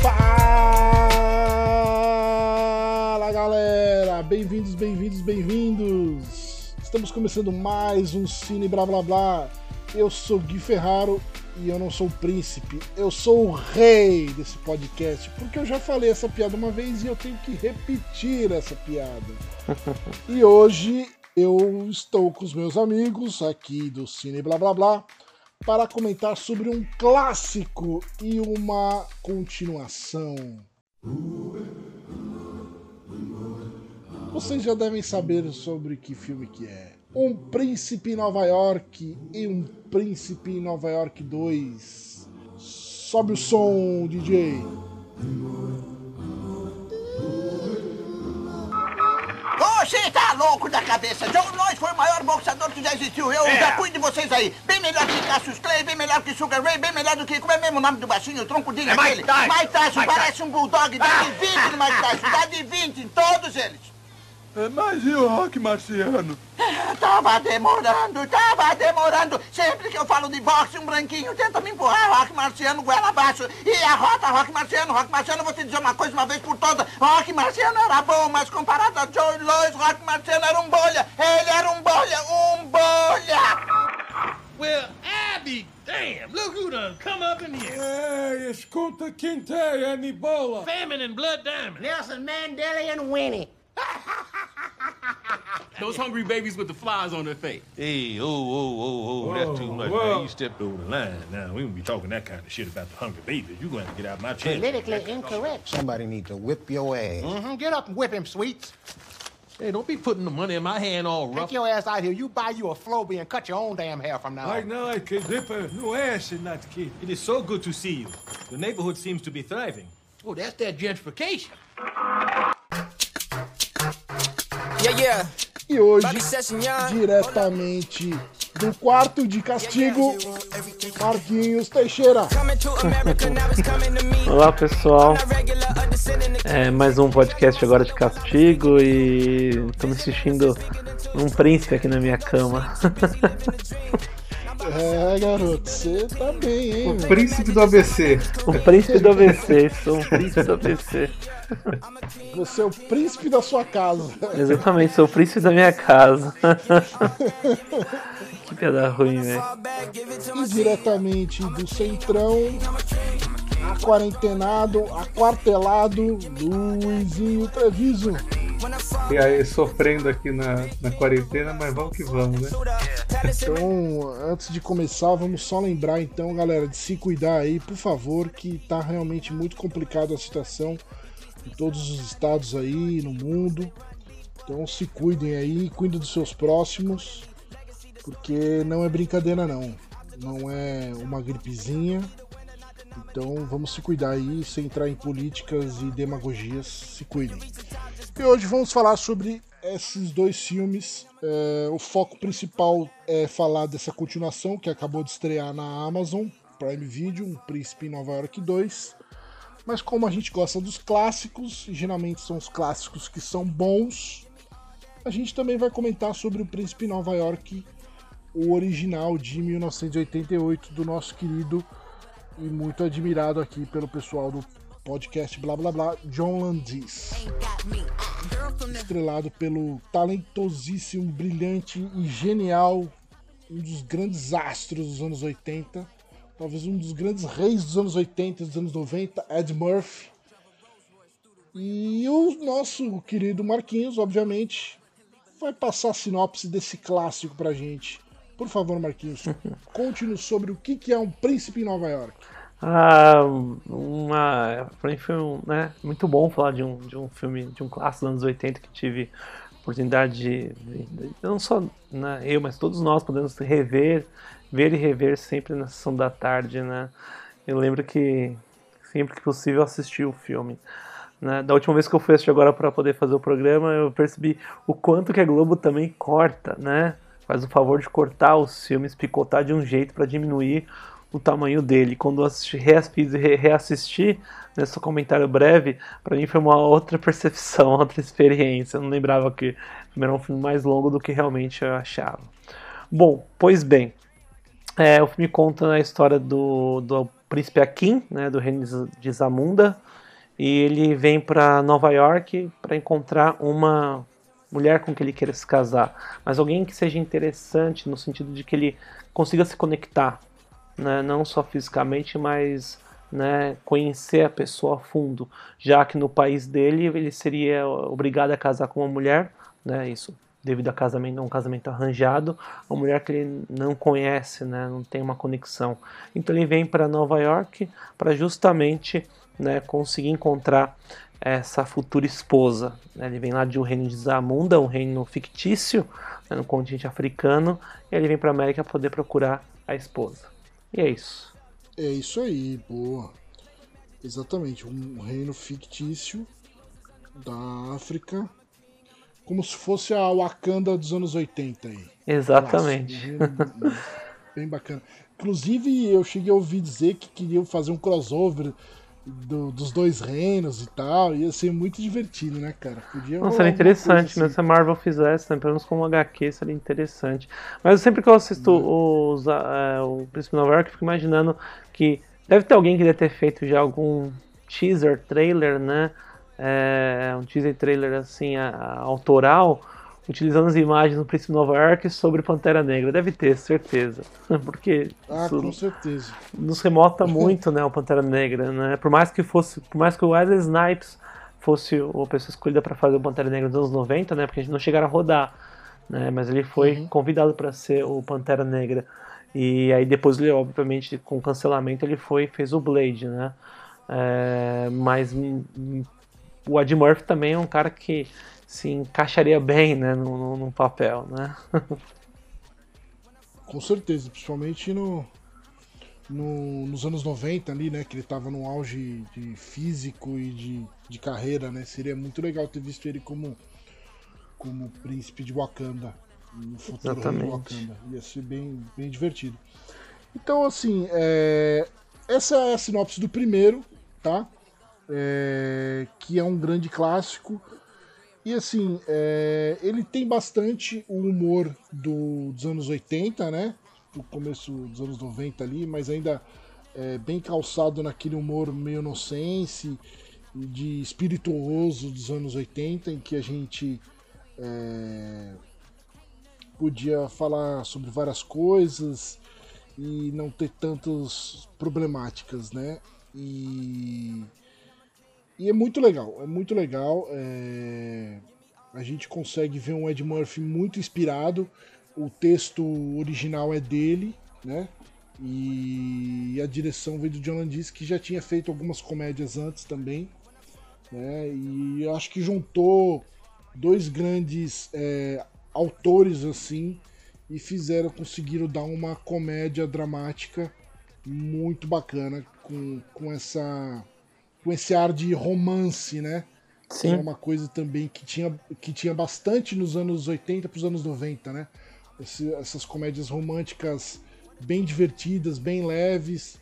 Fala galera, bem-vindos, bem-vindos, bem-vindos. Estamos começando mais um Cine Blá Blá Blá. Eu sou Gui Ferraro e eu não sou o príncipe, eu sou o rei desse podcast, porque eu já falei essa piada uma vez e eu tenho que repetir essa piada. e hoje eu estou com os meus amigos aqui do Cine Blá Blá Blá para comentar sobre um clássico e uma continuação. Vocês já devem saber sobre que filme que é. Um Príncipe em Nova York e um Príncipe em Nova York 2. Sobe o som, DJ. Tá louco da cabeça. John Lloyd foi o maior boxeador que já existiu. Eu É. já cuido de vocês aí. Bem melhor que Cassius Clay, bem melhor que Sugar Ray, bem melhor do que... Como é mesmo o nome do baixinho? O tronco dele, É Mike? Tyson. Mike Tyson. Parece um bulldog. Dá de 20 no Mike Tyson. Dá de 20 em todos eles. Mas e o rock marciano? Tava demorando, tava demorando. Sempre que eu falo de boxe, um branquinho tenta me empurrar. Rock marciano, goela abaixo. E a rota, rock marciano, rock marciano. Vou te dizer uma coisa uma vez por todas. Rock marciano era bom, mas comparado a Joe Lois, rock marciano era um bolha. Ele era um bolha, um bolha. Well, Abby, damn, look who done come up in here. Ei, escuta quem tem Anibola. Famine and Blood Diamond. Nelson Mandela and Winnie. Those hungry babies with the flies on their face. Hey, oh, oh, oh, oh, that's too much. whoa. Now, you stepped over the line. Now, we won't be talking that kind of shit about the hungry babies. You're going to get out of my chair. Politically incorrect. Somebody need to whip your ass. Mm-hmm. Get up and whip him, sweets. Hey, don't be putting the money in my hand all rough. Take your ass out here. You buy you a Floby and cut your own damn hair from now Vai on. não, é que depa no ass not kid. It is so good to see you. The neighborhood seems to be thriving. Oh, that's that gentrification. E hoje, y'all. diretamente do quarto de castigo, Marquinhos Teixeira. Coming to America, now it's coming to me. Olá pessoal, é mais um podcast agora de castigo e tô me assistindo um príncipe aqui na minha cama. É, garoto, você tá bem, hein? meu? Príncipe do ABC. o príncipe do ABC, sou um príncipe do ABC. Você é o príncipe da sua casa. Exatamente, sou o príncipe da minha casa. que piada ruim, velho. E diretamente do Centrão, aquarentenado, aquartelado, Luizinho Treviso. E aí, sofrendo aqui na, na quarentena, mas vamos que vamos, né? Então, antes de começar, vamos só lembrar então, galera, de se cuidar aí, por favor, que tá realmente muito complicado a situação em todos os estados aí, no mundo. Então se cuidem aí, cuidem dos seus próximos, porque não é brincadeira não. Não é uma gripezinha. Então vamos se cuidar aí, sem entrar em políticas e demagogias, se cuidem. E hoje vamos falar sobre esses dois filmes. É, o foco principal é falar dessa continuação que acabou de estrear na Amazon Prime Video, Um Príncipe em Nova York 2. Mas como a gente gosta dos clássicos, e geralmente são os clássicos que são bons, a gente também vai comentar sobre O Príncipe em Nova York, o original de 1988 do nosso querido e muito admirado aqui pelo pessoal do podcast Blá Blá Blá, John Landis estrelado pelo talentosíssimo, brilhante e genial, um dos grandes astros dos anos 80, talvez um dos grandes reis dos anos 80 e dos anos 90, Ed Murphy. E o nosso querido Marquinhos, obviamente, vai passar a sinopse desse clássico pra gente. Por favor, Marquinhos, conte-nos sobre o que que é um príncipe em Nova York. Ah, uma, pra mim foi um, né, muito bom falar de um, de um filme, de um clássico dos anos 80 que tive oportunidade de, não só né, eu, mas todos nós podemos rever, ver e rever sempre na sessão da tarde, né? Eu lembro que sempre que possível assisti o filme. Né? Da última vez que eu fui assistir agora para poder fazer o programa, eu percebi o quanto que a Globo também corta, né? Faz o favor de cortar os filmes, picotar de um jeito para diminuir o tamanho dele. Quando eu assisti, reassisti, re- reassisti nesse comentário breve, para mim foi uma outra percepção, outra experiência. Eu não lembrava que era um filme mais longo do que realmente eu achava. Bom, pois bem, É, o filme conta a história do, do príncipe Akin, né, do reino de Zamunda, e ele vem para Nova York para encontrar uma mulher com que ele queira se casar, mas alguém que seja interessante no sentido de que ele consiga se conectar, né, não só fisicamente, mas né, conhecer a pessoa a fundo, já que no país dele ele seria obrigado a casar com uma mulher, né, isso devido a casamento, um casamento arranjado, uma mulher que ele não conhece, né, não tem uma conexão. Então ele vem para Nova York para justamente né, conseguir encontrar essa futura esposa. Né? Ele vem lá de um reino de Zamunda, um reino fictício né, no continente africano, e ele vem para a América poder procurar a esposa. E é isso. É isso aí, boa. Exatamente, um reino fictício da África, como se fosse a Wakanda dos anos 80 aí. Exatamente. Nossa, bem bacana. Inclusive, eu cheguei a ouvir dizer que queriam fazer um crossover do, dos dois reinos e tal. Ia ser muito divertido, né, cara? Podia Não, seria interessante, assim. mas se a Marvel fizesse, né, pelo menos com um HQ, seria interessante. Mas sempre que eu assisto uhum. os, uh, o Príncipe Nova York, eu fico imaginando que deve ter alguém que deve ter feito já algum teaser, trailer, né? É, um teaser trailer assim, a, a, autoral utilizando as imagens do Príncipe Nova York sobre Pantera Negra. Deve ter, certeza. Porque ah, com certeza. nos remota muito, né, o Pantera Negra, né? Por mais que fosse, por mais que o Wesley Snipes fosse a pessoa escolhida para fazer o Pantera Negra dos anos 90, né? Porque a gente não chegaram a rodar, né? Mas ele foi uhum. convidado para ser o Pantera Negra. E aí depois ele, obviamente, com cancelamento, ele foi fez o Blade, né? É, mas o Ed Murphy também é um cara que se encaixaria bem né, no, no, papel, né? Com certeza, principalmente no, no, nos anos 90 ali, né? Que ele estava no auge de físico e de, de carreira, né? Seria muito legal ter visto ele como, como príncipe de Wakanda. No futuro Exatamente. de Wakanda. Ia ser bem, bem divertido. Então, assim, é, essa é a sinopse do primeiro, tá? É, que é um grande clássico. E assim, é, ele tem bastante o humor do, dos anos 80, né? Do começo dos anos 90 ali, mas ainda é, bem calçado naquele humor meio inocente de espirituoso dos anos 80, em que a gente é, podia falar sobre várias coisas e não ter tantas problemáticas, né? E e é muito legal, é muito legal. É... A gente consegue ver um Ed Murphy muito inspirado. O texto original é dele, né? E a direção veio do John Landis, que já tinha feito algumas comédias antes também. Né? E acho que juntou dois grandes é, autores assim e fizeram, conseguiram dar uma comédia dramática muito bacana com, com essa com esse ar de romance, né? Sim. É uma coisa também que tinha, que tinha bastante nos anos 80 para os anos 90, né? Esse, essas comédias românticas bem divertidas, bem leves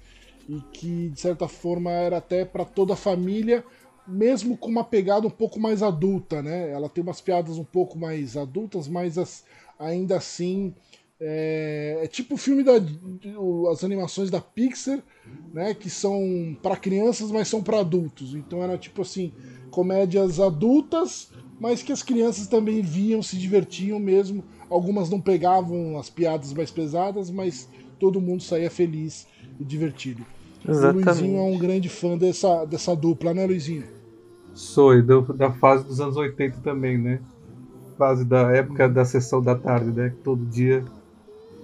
e que de certa forma era até para toda a família, mesmo com uma pegada um pouco mais adulta, né? Ela tem umas piadas um pouco mais adultas, mas as, ainda assim é, é tipo o filme da as animações da Pixar, né, que são para crianças, mas são para adultos. Então era tipo assim, comédias adultas, mas que as crianças também viam, se divertiam mesmo. Algumas não pegavam as piadas mais pesadas, mas todo mundo saía feliz e divertido. Exatamente. O Luizinho é um grande fã dessa, dessa dupla, né, Luizinho? Sou, e do, da fase dos anos 80 também, né? Fase da época da sessão da tarde, né? Todo dia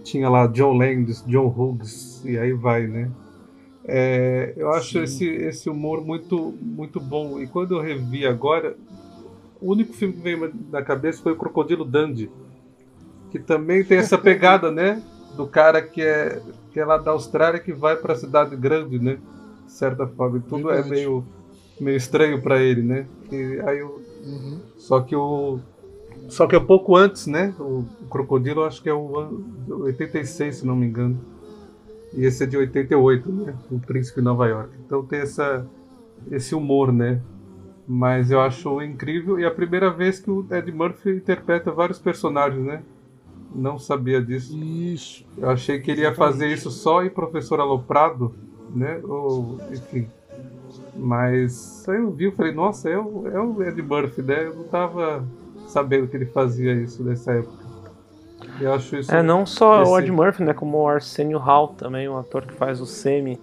tinha lá John Landis, John Hughes, e aí vai, né? É, eu acho esse, esse humor muito, muito bom. E quando eu revi agora, o único filme que veio na cabeça foi o Crocodilo Dandy, que também tem essa pegada, né? Do cara que é, que é lá da Austrália que vai para a cidade grande, né? De certa forma. E tudo é Verdade. é meio, meio estranho para ele, né? E aí eu, uhum. Só que o, só que é um pouco antes, né? O, o Crocodilo acho que é o ano 86, se não me engano. E esse é de 88, né? O Príncipe de Nova York. Então tem essa, esse humor, né? Mas eu acho incrível. E é a primeira vez que o Ed Murphy interpreta vários personagens, né? Não sabia disso. Isso. Eu achei que ele ia fazer isso só em Professor Aloprado, né? Ou, enfim. Mas aí eu vi e falei, nossa, é o, é o Ed Murphy, né? Eu não tava sabendo que ele fazia isso nessa época. Eu acho isso. É, não só o Ed Murphy, né? Como o Arsenio Hall também, um ator que faz o Semi,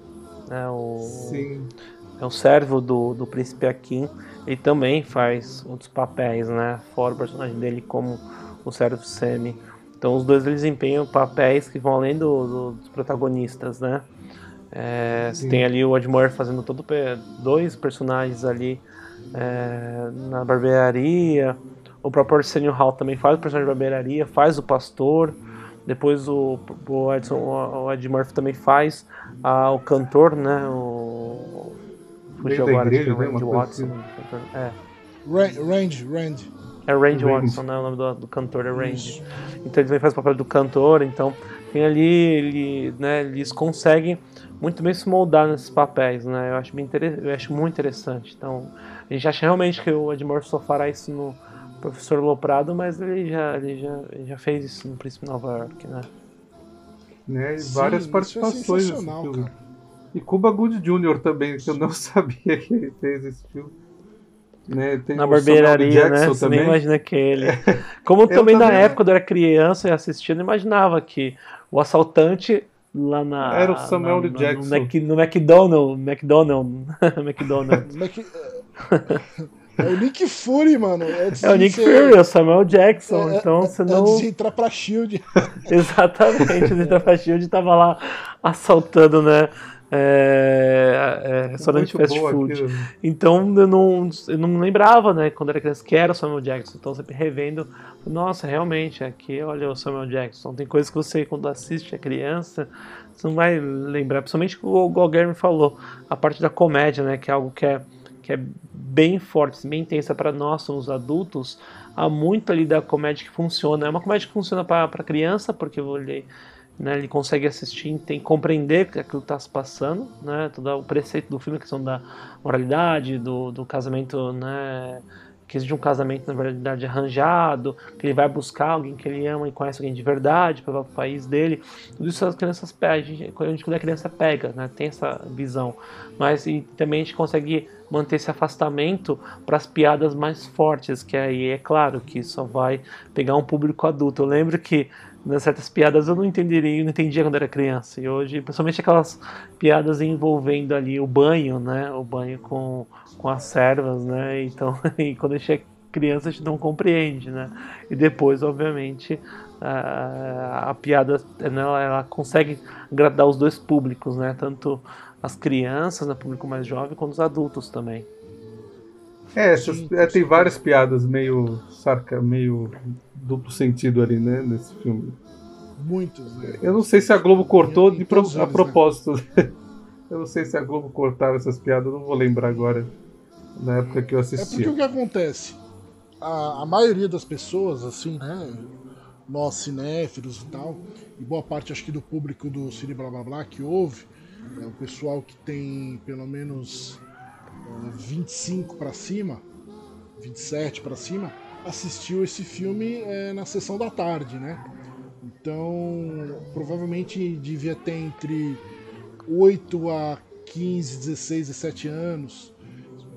né? O, Sim. é o servo do, do Príncipe Akin. Ele também faz outros papéis, né? Fora o personagem dele como o servo Semi. Então os dois eles desempenham papéis que vão além do- do- dos protagonistas, né? É, você tem ali o Ed Murphy fazendo todo dois personagens ali é, na barbearia. O próprio Arsenio Hall também faz o personagem da barbearia, faz o pastor. Depois o, o, Edson, o Ed Murphy também faz ah, o cantor, né? O, fugiu agora, acho que é igreja? Randy Watson. assim. É. Ra- Randy, Randy. É Randy. Watson, né? O nome do, do cantor é Randy. Então ele também faz o papel do cantor, então tem ali, ele, né, eles conseguem muito bem se moldar nesses papéis, né? Eu acho, bem inter... eu acho muito interessante. Então, a gente acha realmente que o Ed Murphy só fará isso no Professor Loprado, mas ele já, ele já, ele já fez isso no Príncipe de Nova York, né? Né? E Sim, várias é participações nesse sensacional, filme. cara. E Cuba Gooding Jr. também, que eu não sabia que ele fez esse filme. Né? Tem Na barbearia, né? Jackson Você nem também. imagina que ele. Como Eu também na também. época, quando eu era criança e não imaginava que o assaltante lá na. Era o Samuel na- no- Jackson. No, Mac, no McDonald's. McDonald's. McDonald's. É. É o Nick Fury, mano. Antes É o de Nick ser- Fury, é o Samuel Jackson. é- então é- você não. Antes de entrar pra Shield. Exatamente, o Nita Shield tava lá assaltando, né? É, é, restaurante Muito fast food. aquilo. Então eu não, eu não me lembrava, né, quando era criança, que era o Samuel Jackson. Então sempre revendo, nossa, realmente, aqui olha o Samuel Jackson. Tem coisas que você, quando assiste a criança, você não vai lembrar. Principalmente o que o Guilherme falou, a parte da comédia, né, que é algo que é, que é bem forte, bem intensa para nós, somos adultos. Há muito ali da comédia que funciona. É uma comédia que funciona para criança, porque ele né, ele consegue assistir, tem compreender que aquilo está se passando, né, todo o preceito do filme, a questão da moralidade, do, do casamento, né, que existe um casamento na verdade arranjado, que ele vai buscar alguém que ele ama e conhece alguém de verdade para o país dele, tudo isso as crianças pegam, a gente, quando a é criança pega, né, tem essa visão, mas e também a gente consegue manter esse afastamento para as piadas mais fortes, que aí é claro que só vai pegar um público adulto. Eu lembro que né, certas piadas eu não entenderia, eu não entendia quando era criança. E hoje, principalmente aquelas piadas envolvendo ali o banho, né? O banho com, com as servas, né? Então, quando a gente é criança a gente não compreende, né? E depois, obviamente, a, a piada né, ela, ela consegue agradar os dois públicos, né? Tanto as crianças, né, público mais jovem, quanto os adultos também. É, essas- é, tem várias piadas meio sarca, meio duplo sentido ali, né, nesse filme. Muitos, né? Eu não sei se a Globo cortou de pro- a né? propósito. Eu não sei se a Globo cortava essas piadas, eu não vou lembrar agora. Na época que eu É porque o que acontece? A, a maioria das pessoas, assim, né? Nós cinéfilos e tal, e boa parte acho que do público do Cine Blá Blá Blá que ouve, é o pessoal que tem pelo menos eh, 25 para cima, 27 para cima, assistiu esse filme eh, na sessão da tarde, né? Então, provavelmente devia ter entre 8 a 15, 16, 17 anos.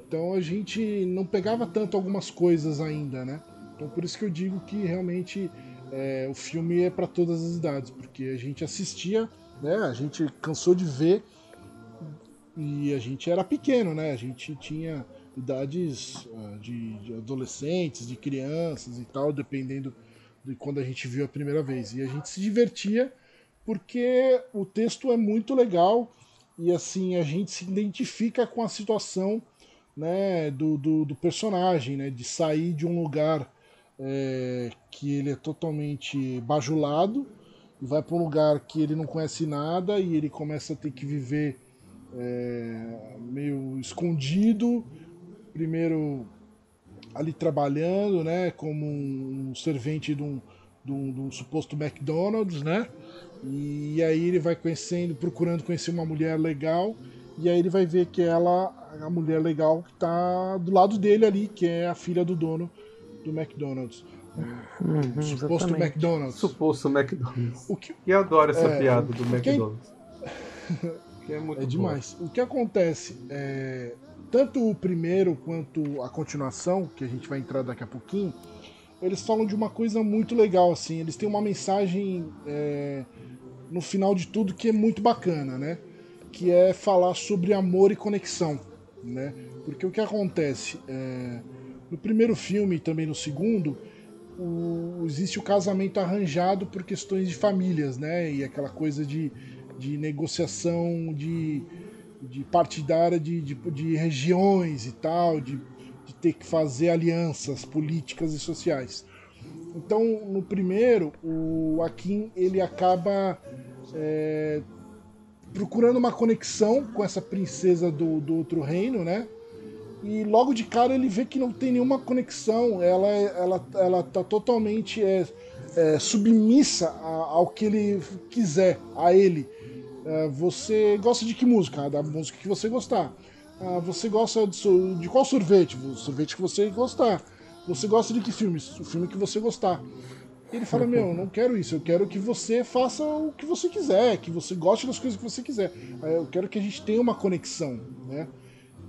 Então a gente não pegava tanto algumas coisas ainda, né? Então por isso que eu digo que realmente é, o filme é para todas as idades, porque a gente assistia, né? A gente cansou de ver e a gente era pequeno, né? A gente tinha idades ah, de, de adolescentes, de crianças e tal, dependendo de quando a gente viu a primeira vez. E a gente se divertia porque o texto é muito legal e assim a gente se identifica com a situação né, do, do, do personagem, né, de sair de um lugar é, que ele é totalmente bajulado e vai para um lugar que ele não conhece nada e ele começa a ter que viver é, meio escondido, primeiro ali trabalhando, né, como um servente de um, de um, de um suposto McDonald's, né, e aí ele vai conhecendo, procurando conhecer uma mulher legal, e aí ele vai ver que ela, a mulher legal que tá do lado dele ali, que é a filha do dono do McDonald's. Uhum, Suposto exatamente. McDonald's. Suposto McDonald's. O que, E adoro essa É, piada do o que- McDonald's. Que é muito É boa. demais. O que acontece é tanto o primeiro quanto a continuação, que a gente vai entrar daqui a pouquinho, eles falam de uma coisa muito legal assim. Eles têm uma mensagem é, no final de tudo que é muito bacana, né? Que é falar sobre amor e conexão, né? Porque o que acontece é, no primeiro filme e também no segundo o- existe o casamento arranjado por questões de famílias, né? E aquela coisa de, de negociação de, de partidária de, de, de regiões e tal, de, de ter que fazer alianças políticas e sociais. Então, no primeiro, o Akin ele acaba é, procurando uma conexão com essa princesa do, do outro reino, né? E logo de cara ele vê que não tem nenhuma conexão, ela, ela, ela tá totalmente é, é, submissa a- ao que ele quiser, a ele. É, você gosta de que música? Ah, Da música que você gostar. Ah, você gosta de, de qual sorvete? O sorvete que você gostar. Você gosta de que filme? O filme que você gostar. Ele fala, meu, eu não quero isso, eu quero que você faça o que você quiser, que você goste das coisas que você quiser. Ah, Eu quero que a gente tenha uma conexão, né?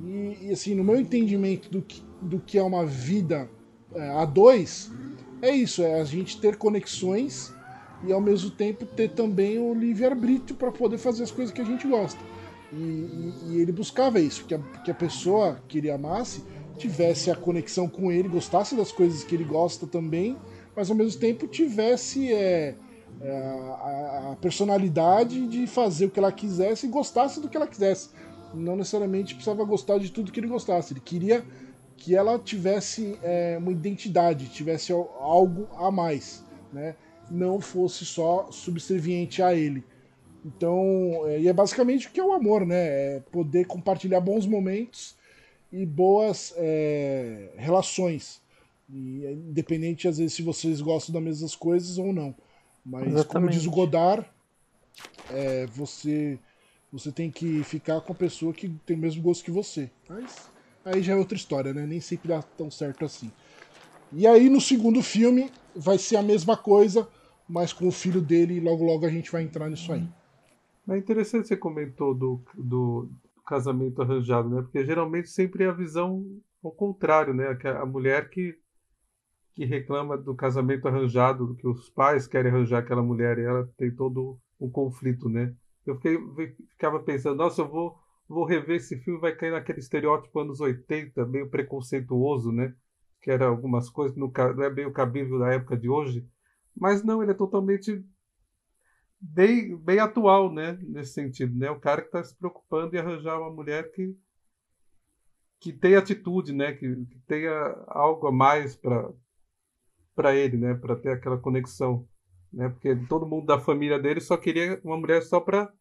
E, e, assim, no meu entendimento do que, do que é uma vida é, a dois, é isso, é a gente ter conexões e ao mesmo tempo ter também o livre-arbítrio para poder fazer as coisas que a gente gosta. E, e- e ele buscava isso, que a, que a pessoa que ele amasse tivesse a conexão com ele, gostasse das coisas que ele gosta também, mas ao mesmo tempo tivesse é, é, a, a personalidade de fazer o que ela quisesse e gostasse do que ela quisesse. Não necessariamente precisava gostar de tudo que ele gostasse. Ele queria que ela tivesse é, uma identidade, tivesse al- algo a mais, né? Não fosse só subserviente a ele. Então, é, e é basicamente o que é o amor, né? É poder compartilhar bons momentos e boas é, relações. E é independente, às vezes, se vocês gostam das mesmas coisas ou não. Mas, como Exatamente. diz o Godard, é, você, você tem que ficar com a pessoa que tem o mesmo gosto que você. Mas aí já é outra história, né? Nem sempre dá tão certo assim. E aí, no segundo filme, vai ser a mesma coisa, mas com o filho dele, logo logo a gente vai entrar nisso aí. É interessante você comentou do, do casamento arranjado, né? Porque geralmente sempre é a visão ao contrário, né? A mulher que, que reclama do casamento arranjado, que os pais querem arranjar aquela mulher e ela tem todo um conflito, né? Eu fiquei, ficava pensando, nossa, eu vou, vou rever esse filme, vai cair naquele estereótipo anos 80, meio preconceituoso, né? Que era algumas coisas, ca- não é bem o cabível da época de hoje, mas não, ele é totalmente bem, bem atual, né? Nesse sentido, né? O cara que está se preocupando em arranjar uma mulher que que tenha atitude, né? Que, que tenha algo a mais para para ele, né? Para ter aquela conexão, né? Porque todo mundo da família dele só queria uma mulher só para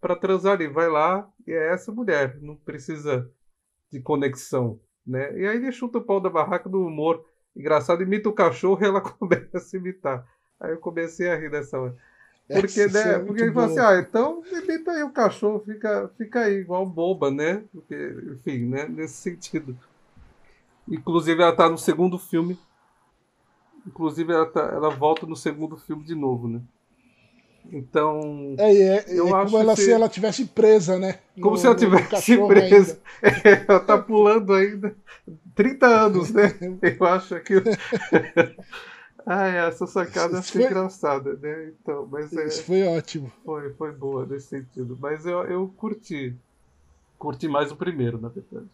para transar. Ele vai lá e é essa mulher, não precisa de conexão, né? E aí ele chuta o pau da barraca do humor engraçado, imita o cachorro e ela começa a imitar. Aí eu comecei a rir dessa hora. Porque, Essa né? é Porque ele falou assim, ah, então imita aí o cachorro, fica, fica aí igual boba, né? Porque, enfim, né? Nesse sentido. Inclusive ela tá no segundo filme. Inclusive ela, tá, ela volta no segundo filme de novo, né? Então. É, é, é Eu como acho ela que- se ela tivesse presa, né? Como No- se ela tivesse presa. ainda. ela tá pulando ainda 30 anos, né? Eu acho que. ah, essa sacada Isso foi foi- engraçada, né? Então, mas é, Isso foi ótimo. foi, foi boa nesse sentido. Mas eu, eu curti. Curti mais o primeiro, na verdade.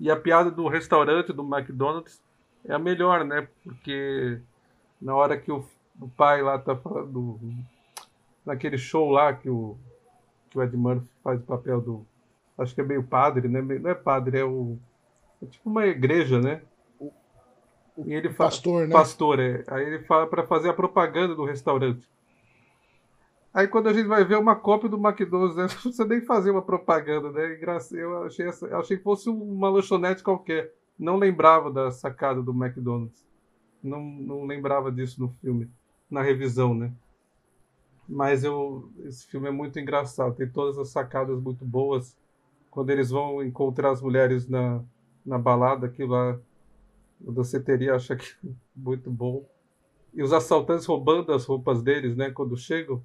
E a piada do restaurante, do McDonald's, é a melhor, né? Porque na hora que o, o pai lá tá falando. Naquele show lá que o, que o Ed Murphy faz o papel do. Acho que é meio padre, né? Não é padre, é o. É tipo uma igreja, né? E ele fala, pastor, né? Pastor, é. Aí ele fala para fazer a propaganda do restaurante. Aí quando a gente vai ver uma cópia do McDonald's, né? não precisa nem fazer uma propaganda, né? Eu achei, essa- eu achei que fosse uma lanchonete qualquer. Não lembrava da sacada do McDonald's. Não, não lembrava disso no filme, na revisão, né? Mas eu, esse filme é muito engraçado, tem todas as sacadas muito boas. Quando eles vão encontrar as mulheres na, na balada, aquilo lá, o danceteria acha que muito bom. E os assaltantes roubando as roupas deles, né? Quando chegam.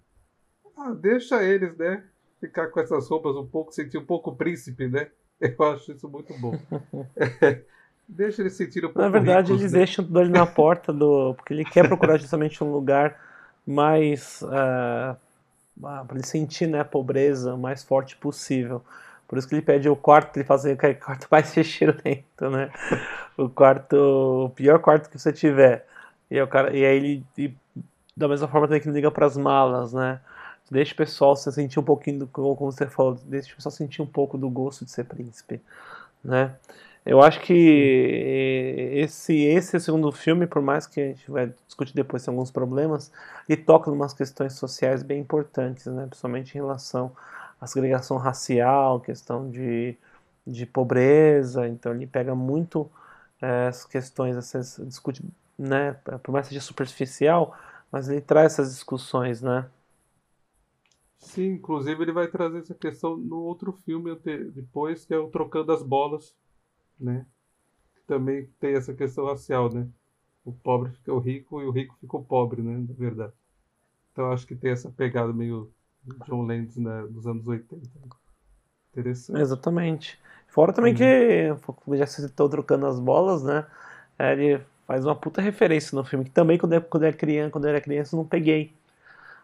Ah, deixa eles, né? Ficar com essas roupas um pouco, sentir um pouco príncipe, né? Eu acho isso muito bom. deixa eles sentir pouco Na verdade, eles né? deixam tudo ali na porta do. Porque ele quer procurar justamente um lugar mais. para ele sentir né, a pobreza o mais forte possível. Por isso que ele pede o quarto, ele faz aquele quarto mais cheirento, né? O quarto. O pior quarto que você tiver. E, o cara, e aí ele. e da mesma forma também que ele liga para as malas, né? Deixa o pessoal se sentir um pouquinho do. Como você falou, deixa o pessoal sentir um pouco do gosto de ser príncipe, né? Eu acho que esse, esse segundo filme, por mais que a gente vai discutir depois alguns problemas, ele toca em umas questões sociais bem importantes, né? principalmente em relação à segregação racial, questão de, de pobreza, então ele pega muito eh, as questões, essas, discute, né? por mais que seja superficial, mas ele traz essas discussões, né? Sim, inclusive ele vai trazer essa questão no outro filme depois, que é o Trocando as Bolas, né? Também tem essa questão racial, né? O pobre fica o rico e o rico fica o pobre, né? Na verdade. Então acho que tem essa pegada meio John Landis né, dos anos 80. Interessante. Exatamente. Fora também que, já que você citou trocando as bolas, né? é, Ele faz uma puta referência no filme, que também quando eu, quando eu, era, criança, quando eu era criança eu não peguei.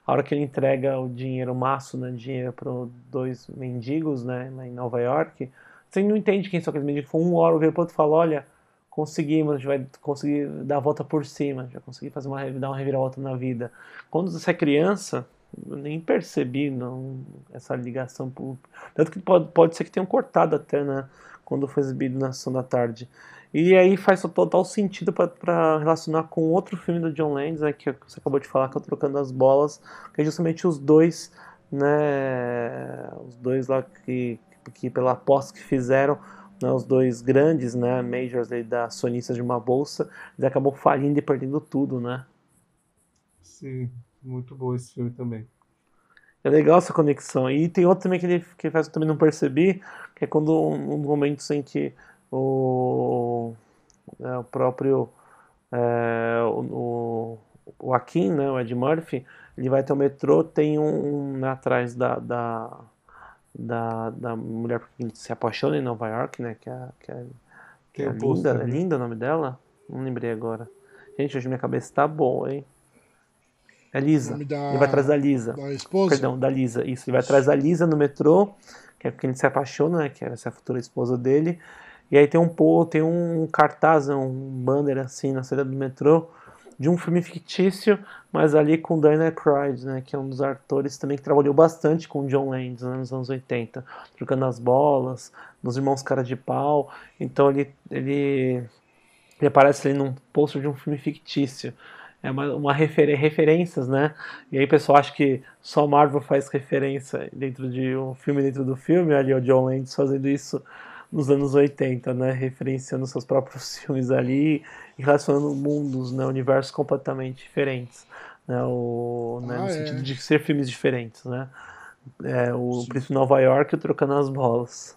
A hora que ele entrega o dinheiro, o maço, né? Dinheiro para dois mendigos, né? Em Nova York. Você não entende quem são aqueles mendigos. Foi um hora, vira pro outro e fala, olha, conseguimos, a gente vai conseguir dar a volta por cima, vai conseguir fazer uma, dar uma reviravolta na vida. Quando você é criança, eu nem percebi não, essa ligação. Tanto que pode, pode ser que tenham cortado até, né? Quando foi exibido na sessão da tarde. E aí faz total sentido para relacionar com outro filme do John Landis, né, que você acabou de falar, que é Trocando as Bolas, que é justamente os dois, né, os dois lá que, que pela aposta que fizeram, né, os dois grandes, né, majors aí da sonistas de uma bolsa, eles acabam falindo e perdendo tudo, né. Sim, muito bom esse filme também. É legal essa conexão. E tem outro também que ele que faz que eu também não percebi, que é quando um, um momentos em que o, é, o próprio é, o, o Akin, né, o Ed Murphy, ele vai até o metrô, tem um, um né, atrás da, da, da, da mulher que se apaixona em Nova York, né, que é, que é, que é linda, é né? linda o nome dela? Não lembrei agora. Gente, hoje minha cabeça tá boa, hein? É Lisa. da- Ele vai atrás da Lisa. Da esposa? Perdão, da Lisa. Isso, ele vai atrás da Lisa no metrô, que é porque ele se apaixona, né? Que era essa futura esposa dele. E aí tem um pô, tem um cartaz, né, um banner assim na saída do metrô de um filme fictício, mas ali com Dana Aykroyd, né, que é um dos atores também que trabalhou bastante com John Landis né, nos anos 80, trocando as bolas, nos Irmãos Cara de Pau. Então ele ele, ele aparece ali num pôster de um filme fictício. É uma, uma refer referências, né? E aí o pessoal acha que só Marvel faz referência dentro de um filme dentro do filme, ali o John Landis fazendo isso nos anos 80, né? Referenciando seus próprios filmes ali e relacionando mundos, né? Universos completamente diferentes. Né? O, né? Ah, no é. sentido de ser filmes diferentes, né? É, o Príncipe de Nova York trocando as bolas.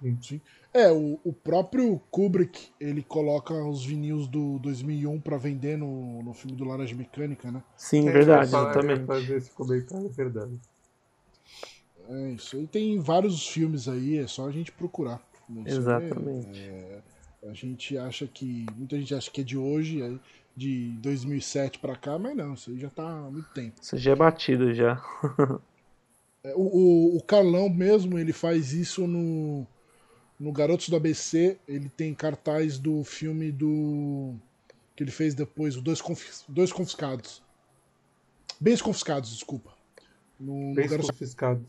Sim. É, o, o próprio Kubrick, ele coloca os vinis do 2001 pra vender no, no filme do Laranja Mecânica, né? Sim, É, verdade, exatamente. fazer esse comentário, é verdade. É isso aí. Tem vários filmes aí, é só a gente procurar. né? Aí, Exatamente. é, a gente acha que. Muita gente acha que é de hoje, é de 2007 pra cá, mas não, isso aí já tá há muito tempo. Isso já é batido já. É, O, o, o Carlão mesmo, ele faz isso no, no Garotos do ABC. Ele tem cartaz do filme do. que ele fez depois, o Dois, Confis, Dois Confiscados. Bens Confiscados, desculpa. No, no Bens Garotos confiscados.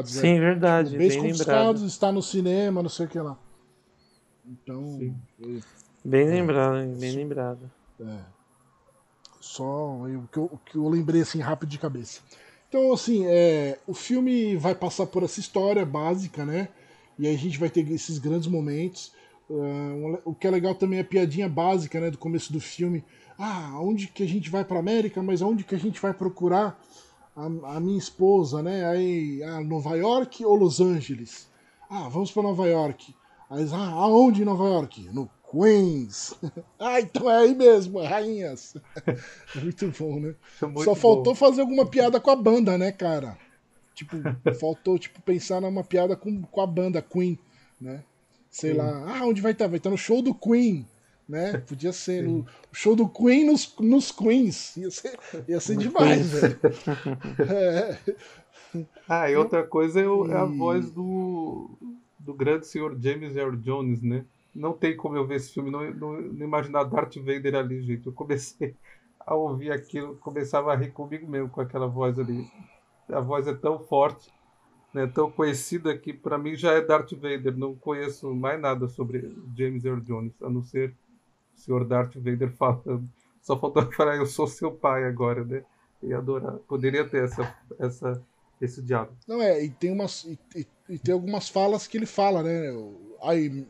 Confiscados, é. Sim, verdade, Tipo, Bens bem Confiscados lembrado. está no cinema, não sei o que lá. Então. é, Bem lembrado, hein? bem lembrado. É. Só eu- o que eu, o que eu lembrei assim rápido de cabeça. Então, assim, é, o filme vai passar por essa história básica, né? E aí a gente vai ter esses grandes momentos. Le- o que é legal também é a piadinha básica, né? Do começo do filme. Ah, onde que a gente vai pra América, mas aonde que a gente vai procurar a, a minha esposa, né? Aí, ah, Nova York ou Los Angeles? Ah, vamos pra Nova York. Aí, ah, aonde em Nova York? No Queens. ah, então é aí mesmo, rainhas. Muito bom, né? É muito Só faltou bom. fazer alguma piada com a banda, né, cara? Tipo, faltou tipo, pensar numa piada com, com a banda Queen, né? Sei lá. Ah, onde vai estar? Vai estar no show do Queen, né? Podia ser no show do Queen nos, nos Queens. Ia ser, ia ser demais, velho. É. Ah, e outra coisa é, o- é a voz do, do grande senhor James Earl Jones, né? Não tem como eu ver esse filme, não, não, não imaginar Darth Vader ali, gente. Eu comecei a ouvir aquilo, começava a rir comigo mesmo com aquela voz ali. A voz é tão forte, né? Tão conhecida que para mim já é Darth Vader. Não conheço mais nada sobre James Earl Jones, a não ser senhor Darth Vader falando. Só faltou falar, eu sou seu pai agora, né? Ia adorar. Poderia ter essa, essa, esse diálogo. Não é, e tem umas. E, e- e tem algumas falas que ele fala, né? I,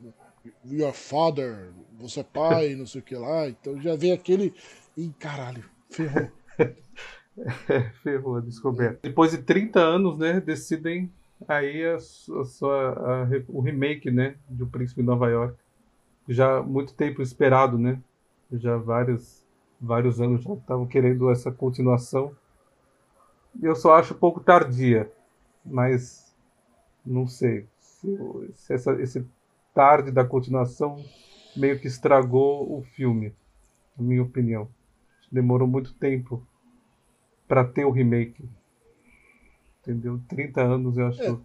your father, você é pai, não sei o que lá. Então já vem aquele. Ih, caralho, ferrou. Ferrou a descoberta. Depois de 30 anos, né, decidem aí a, a sua, a o remake, né, de O Príncipe de Nova York. Já há muito tempo esperado, né? Já vários, vários anos já estavam querendo essa continuação. E eu só acho um pouco tardia, mas não sei se, se essa, esse tarde da continuação meio que estragou o filme, na minha opinião. Demorou muito tempo para ter o remake. Entendeu? 30 anos, eu acho. É.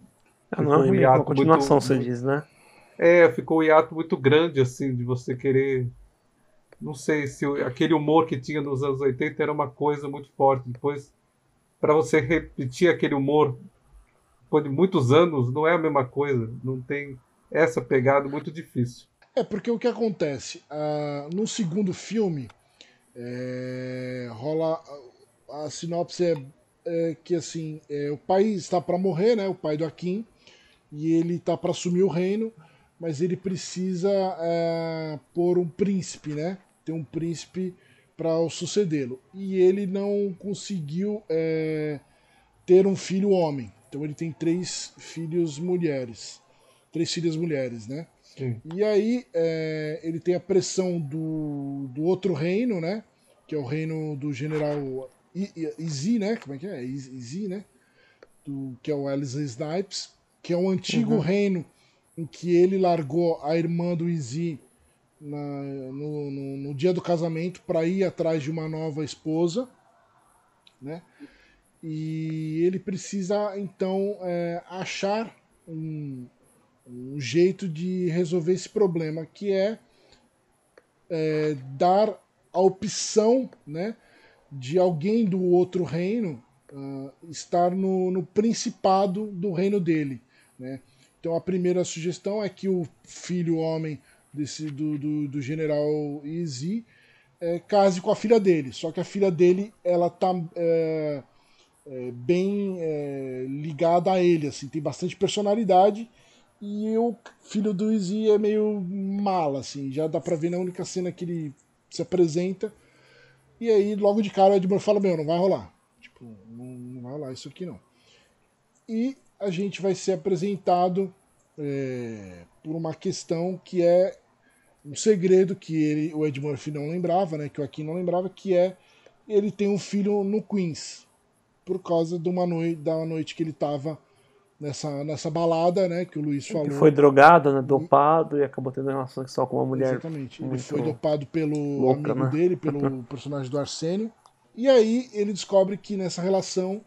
Ah, não é um remake, é uma continuação, muito- você muito- diz, né? É, ficou um hiato muito grande, assim, de você querer. Não sei se aquele humor que tinha nos anos 80 era uma coisa muito forte. Depois, para você repetir aquele humor depois de muitos anos, não é a mesma coisa. Não tem essa pegada muito difícil. É, porque o que acontece? Ah, no segundo filme, é, rola. A, a sinopse é, é que assim, é, o pai está para morrer, né? O pai do Akin, e ele está para assumir o reino, mas ele precisa é, pôr um príncipe, né? Ter um príncipe para o sucedê-lo. E ele não conseguiu é, ter um filho homem. Então ele tem três filhos mulheres. Três filhas mulheres, né? Sim. E aí é, ele tem a pressão do, do outro reino, né? Que é o reino do general Izzy, né? Como é que é? Iz- Izzy, né? Do, que é o Wesley Snipes, que é um antigo Uhum. reino em que ele largou a irmã do Izzy na- no, no- no dia do casamento para ir atrás de uma nova esposa, né? E ele precisa então é, achar um, um jeito de resolver esse problema, que é, é, dar a opção né, de alguém do outro reino ah, estar no, no principado do reino dele. Né? Então a primeira sugestão é que o filho homem desse, do, do, do general Izzy é, case com a filha dele. Só que a filha dele ela tá é, é, bem é, ligada a ele, assim, tem bastante personalidade. E o filho do Izzy é meio mala, assim, já dá pra ver na única cena que ele se apresenta. E aí, logo de cara, o Edmund fala: Meu, não vai rolar. Tipo, não, não vai rolar isso aqui não. E a gente vai ser apresentado é, por uma questão que é um segredo que ele, o Ed Murphy não lembrava, né? Que o Akin não lembrava, que é ele tem um filho no Queens. Por causa de uma noite, da noite que ele tava nessa, nessa balada, né? Que o Luiz falou. Que foi drogado, né? Dopado e acabou tendo relação sexual com uma mulher. Exatamente. Ele foi dopado pelo louca, amigo né? dele, pelo personagem do Arsênio. E aí ele descobre que nessa relação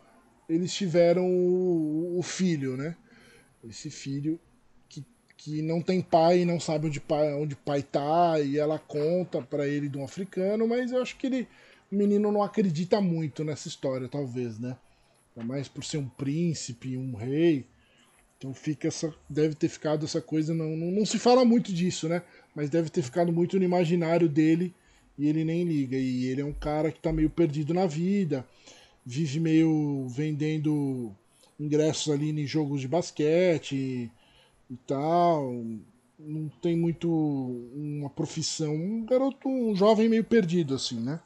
eles tiveram o, o filho, né? Esse filho que, que não tem pai e não sabe onde pai, onde pai tá, e ela conta pra ele de um africano, mas eu acho que ele, o menino não acredita muito nessa história, talvez, né? Ainda mais por ser um príncipe, um rei. Então fica essa, deve ter ficado essa coisa, não, não, não se fala muito disso, né? Mas deve ter ficado muito no imaginário dele e ele nem liga. E ele é um cara que tá meio perdido na vida, vive meio vendendo ingressos ali em jogos de basquete e, tal. Não tem muito uma profissão. Um garoto, um jovem meio perdido, assim, né?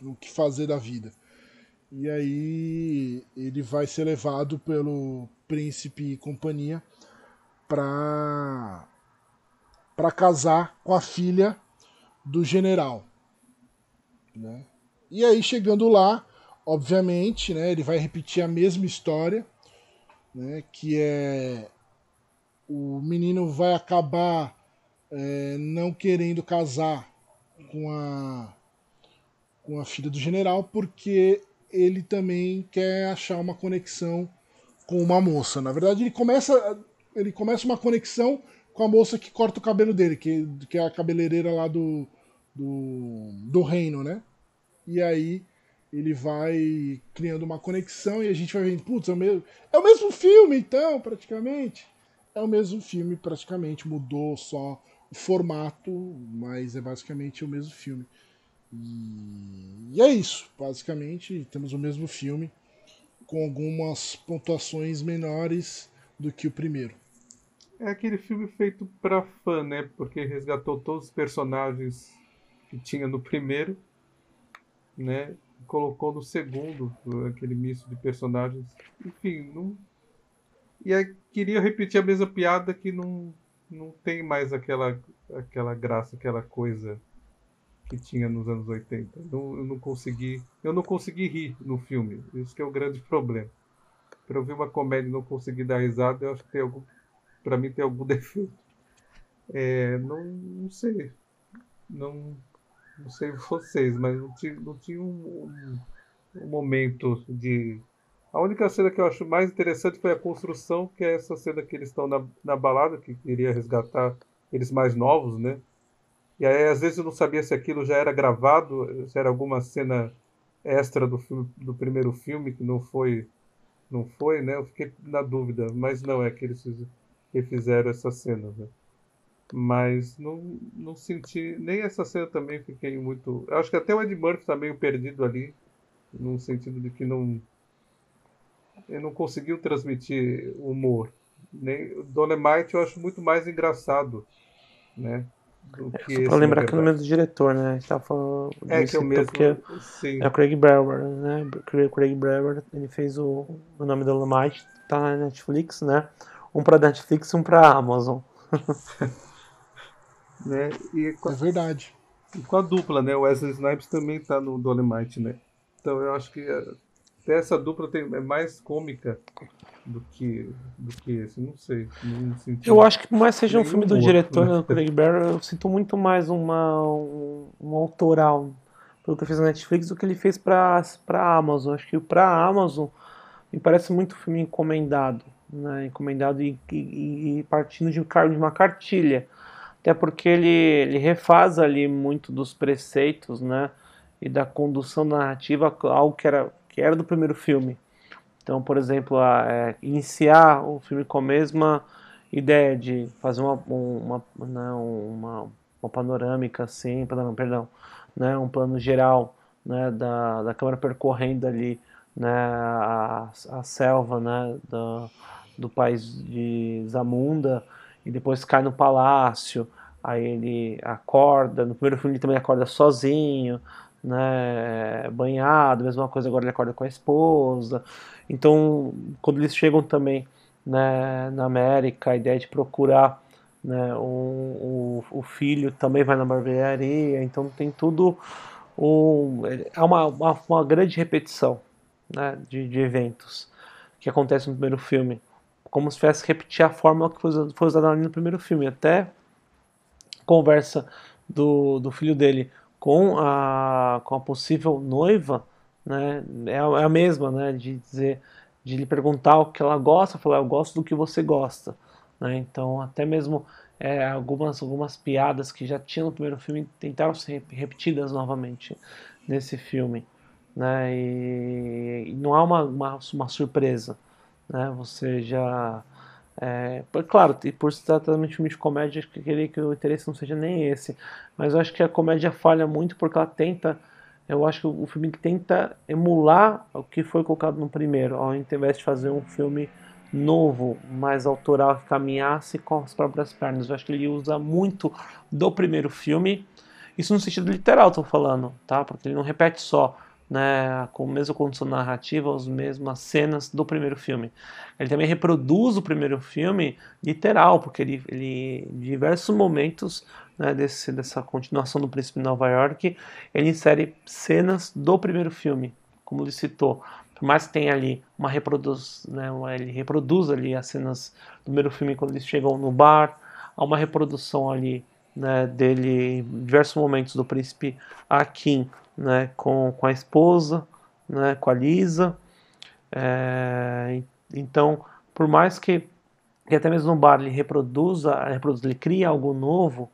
No que fazer da vida. E aí ele vai ser levado pelo príncipe e companhia para para casar com a filha do general. Né? E aí, chegando lá, obviamente, né, ele vai repetir a mesma história, né, que é o menino vai acabar é, não querendo casar com a com a filha do general porque ele também quer achar uma conexão com uma moça. Na verdade, ele começa ele começa uma conexão com a moça que corta o cabelo dele, que, que é a cabeleireira lá do, do, do reino, né? E aí ele vai criando uma conexão e a gente vai vendo, putz, é o mesmo, é o mesmo filme então, praticamente. É o mesmo filme, praticamente, mudou só o formato, mas é basicamente o mesmo filme. E, e é isso, basicamente, temos o mesmo filme com algumas pontuações menores do que o primeiro. É aquele filme feito para fã, né? Porque resgatou todos os personagens que tinha no primeiro, né? Colocou no segundo aquele misto de personagens. Enfim, não. E aí queria repetir a mesma piada que não, não tem mais aquela, aquela graça, aquela coisa que tinha nos anos 80. Não, eu não consegui. Eu não consegui rir no filme. Isso que é o grande problema. Para eu ver uma comédia e não conseguir dar risada, eu acho que tem algum. Para mim tem algum defeito. É, não, não sei. Não, não sei vocês, mas não tinha, não tinha um, um, um, momento de. A única cena que eu acho mais interessante foi a construção, que é essa cena que eles estão na, na balada, que queria resgatar eles mais novos, né? E aí, às vezes, eu não sabia se aquilo já era gravado, se era alguma cena extra do, filme, do primeiro filme, que não foi, não foi, né? Eu fiquei na dúvida, mas não, é que eles refizeram essa cena, né? Mas não, não senti. Nem essa cena também fiquei muito. Eu acho que até o Ed Murphy está meio perdido ali, no sentido de que não. Ele não conseguiu transmitir humor. Nem, o Dolemite eu acho muito mais engraçado, né? Do que é, pra lembrar que é o mesmo diretor, né? A falando é, que é o mesmo, porque sim. é o Craig Brewer, né? Craig Brewer, ele fez o, o nome do Dolemite, tá na Netflix, né? Um pra Netflix e um pra Amazon. Né? E com, é verdade. E com a dupla, né? O Wesley Snipes também tá no Dolemite, né? Então eu acho que até essa dupla tem, é mais cômica do que, do que esse, não sei. Não eu acho que por mais seja um filme do diretor, né, do Craig Barry, eu sinto muito mais uma, um, um autoral pelo que ele fez na Netflix do que ele fez para a Amazon. Acho que para a Amazon me parece muito filme encomendado, né? Encomendado e, e, e partindo de, de uma cartilha até porque ele, ele refaz ali muito dos preceitos, né, e da condução narrativa, algo que era, que era do primeiro filme. Então, por exemplo, a, é, iniciar o filme com a mesma ideia de fazer uma, uma, né, uma, uma panorâmica assim, perdão, perdão, né, um plano geral né, da, da câmera percorrendo ali né, a, a selva né, do, do país de Zamunda, e depois cai no palácio, aí ele acorda, no primeiro filme ele também acorda sozinho, né, banhado, mesma coisa agora ele acorda com a esposa. Então, quando eles chegam também né, na América, a ideia de procurar né, o, o, filho também vai na barbearia, então tem tudo um, é uma, uma, uma grande repetição né, de, de eventos que acontece no primeiro filme como se fosse repetir a fórmula que foi usada ali no primeiro filme. Até conversa do, do filho dele com a, com a possível noiva né, é, a, é a mesma, né, de dizer, de lhe perguntar o que ela gosta, falar, eu gosto do que você gosta. Né, então, até mesmo é, algumas, algumas piadas que já tinham no primeiro filme tentaram ser repetidas novamente nesse filme. Né, e, e não há uma, uma, uma surpresa né? Você já é, claro, e por se tratar de filme de comédia, acho que queria que o interesse não seja nem esse. Mas eu acho que a comédia falha muito porque ela tenta. Eu acho que o filme tenta emular o que foi colocado no primeiro, ao invés de fazer um filme novo, mais autoral, que caminhasse com as próprias pernas. Eu acho que ele usa muito do primeiro filme. Isso no sentido literal, estou falando, tá? Porque ele não repete só né, com a mesma condição narrativa, as mesmas cenas do primeiro filme. Ele também reproduz o primeiro filme literal, porque ele, ele em diversos momentos né, desse, dessa continuação do Príncipe de Nova York, ele insere cenas do primeiro filme, como ele citou. Por mais que tenha ali uma reproduz, né, ele reproduz ali as cenas do primeiro filme quando eles chegam no bar, há uma reprodução ali né, dele em diversos momentos do príncipe Akin né, com, com a esposa, né, com a Lisa. É, então, por mais que, que até mesmo no bar ele reproduza, reproduza, ele cria algo novo,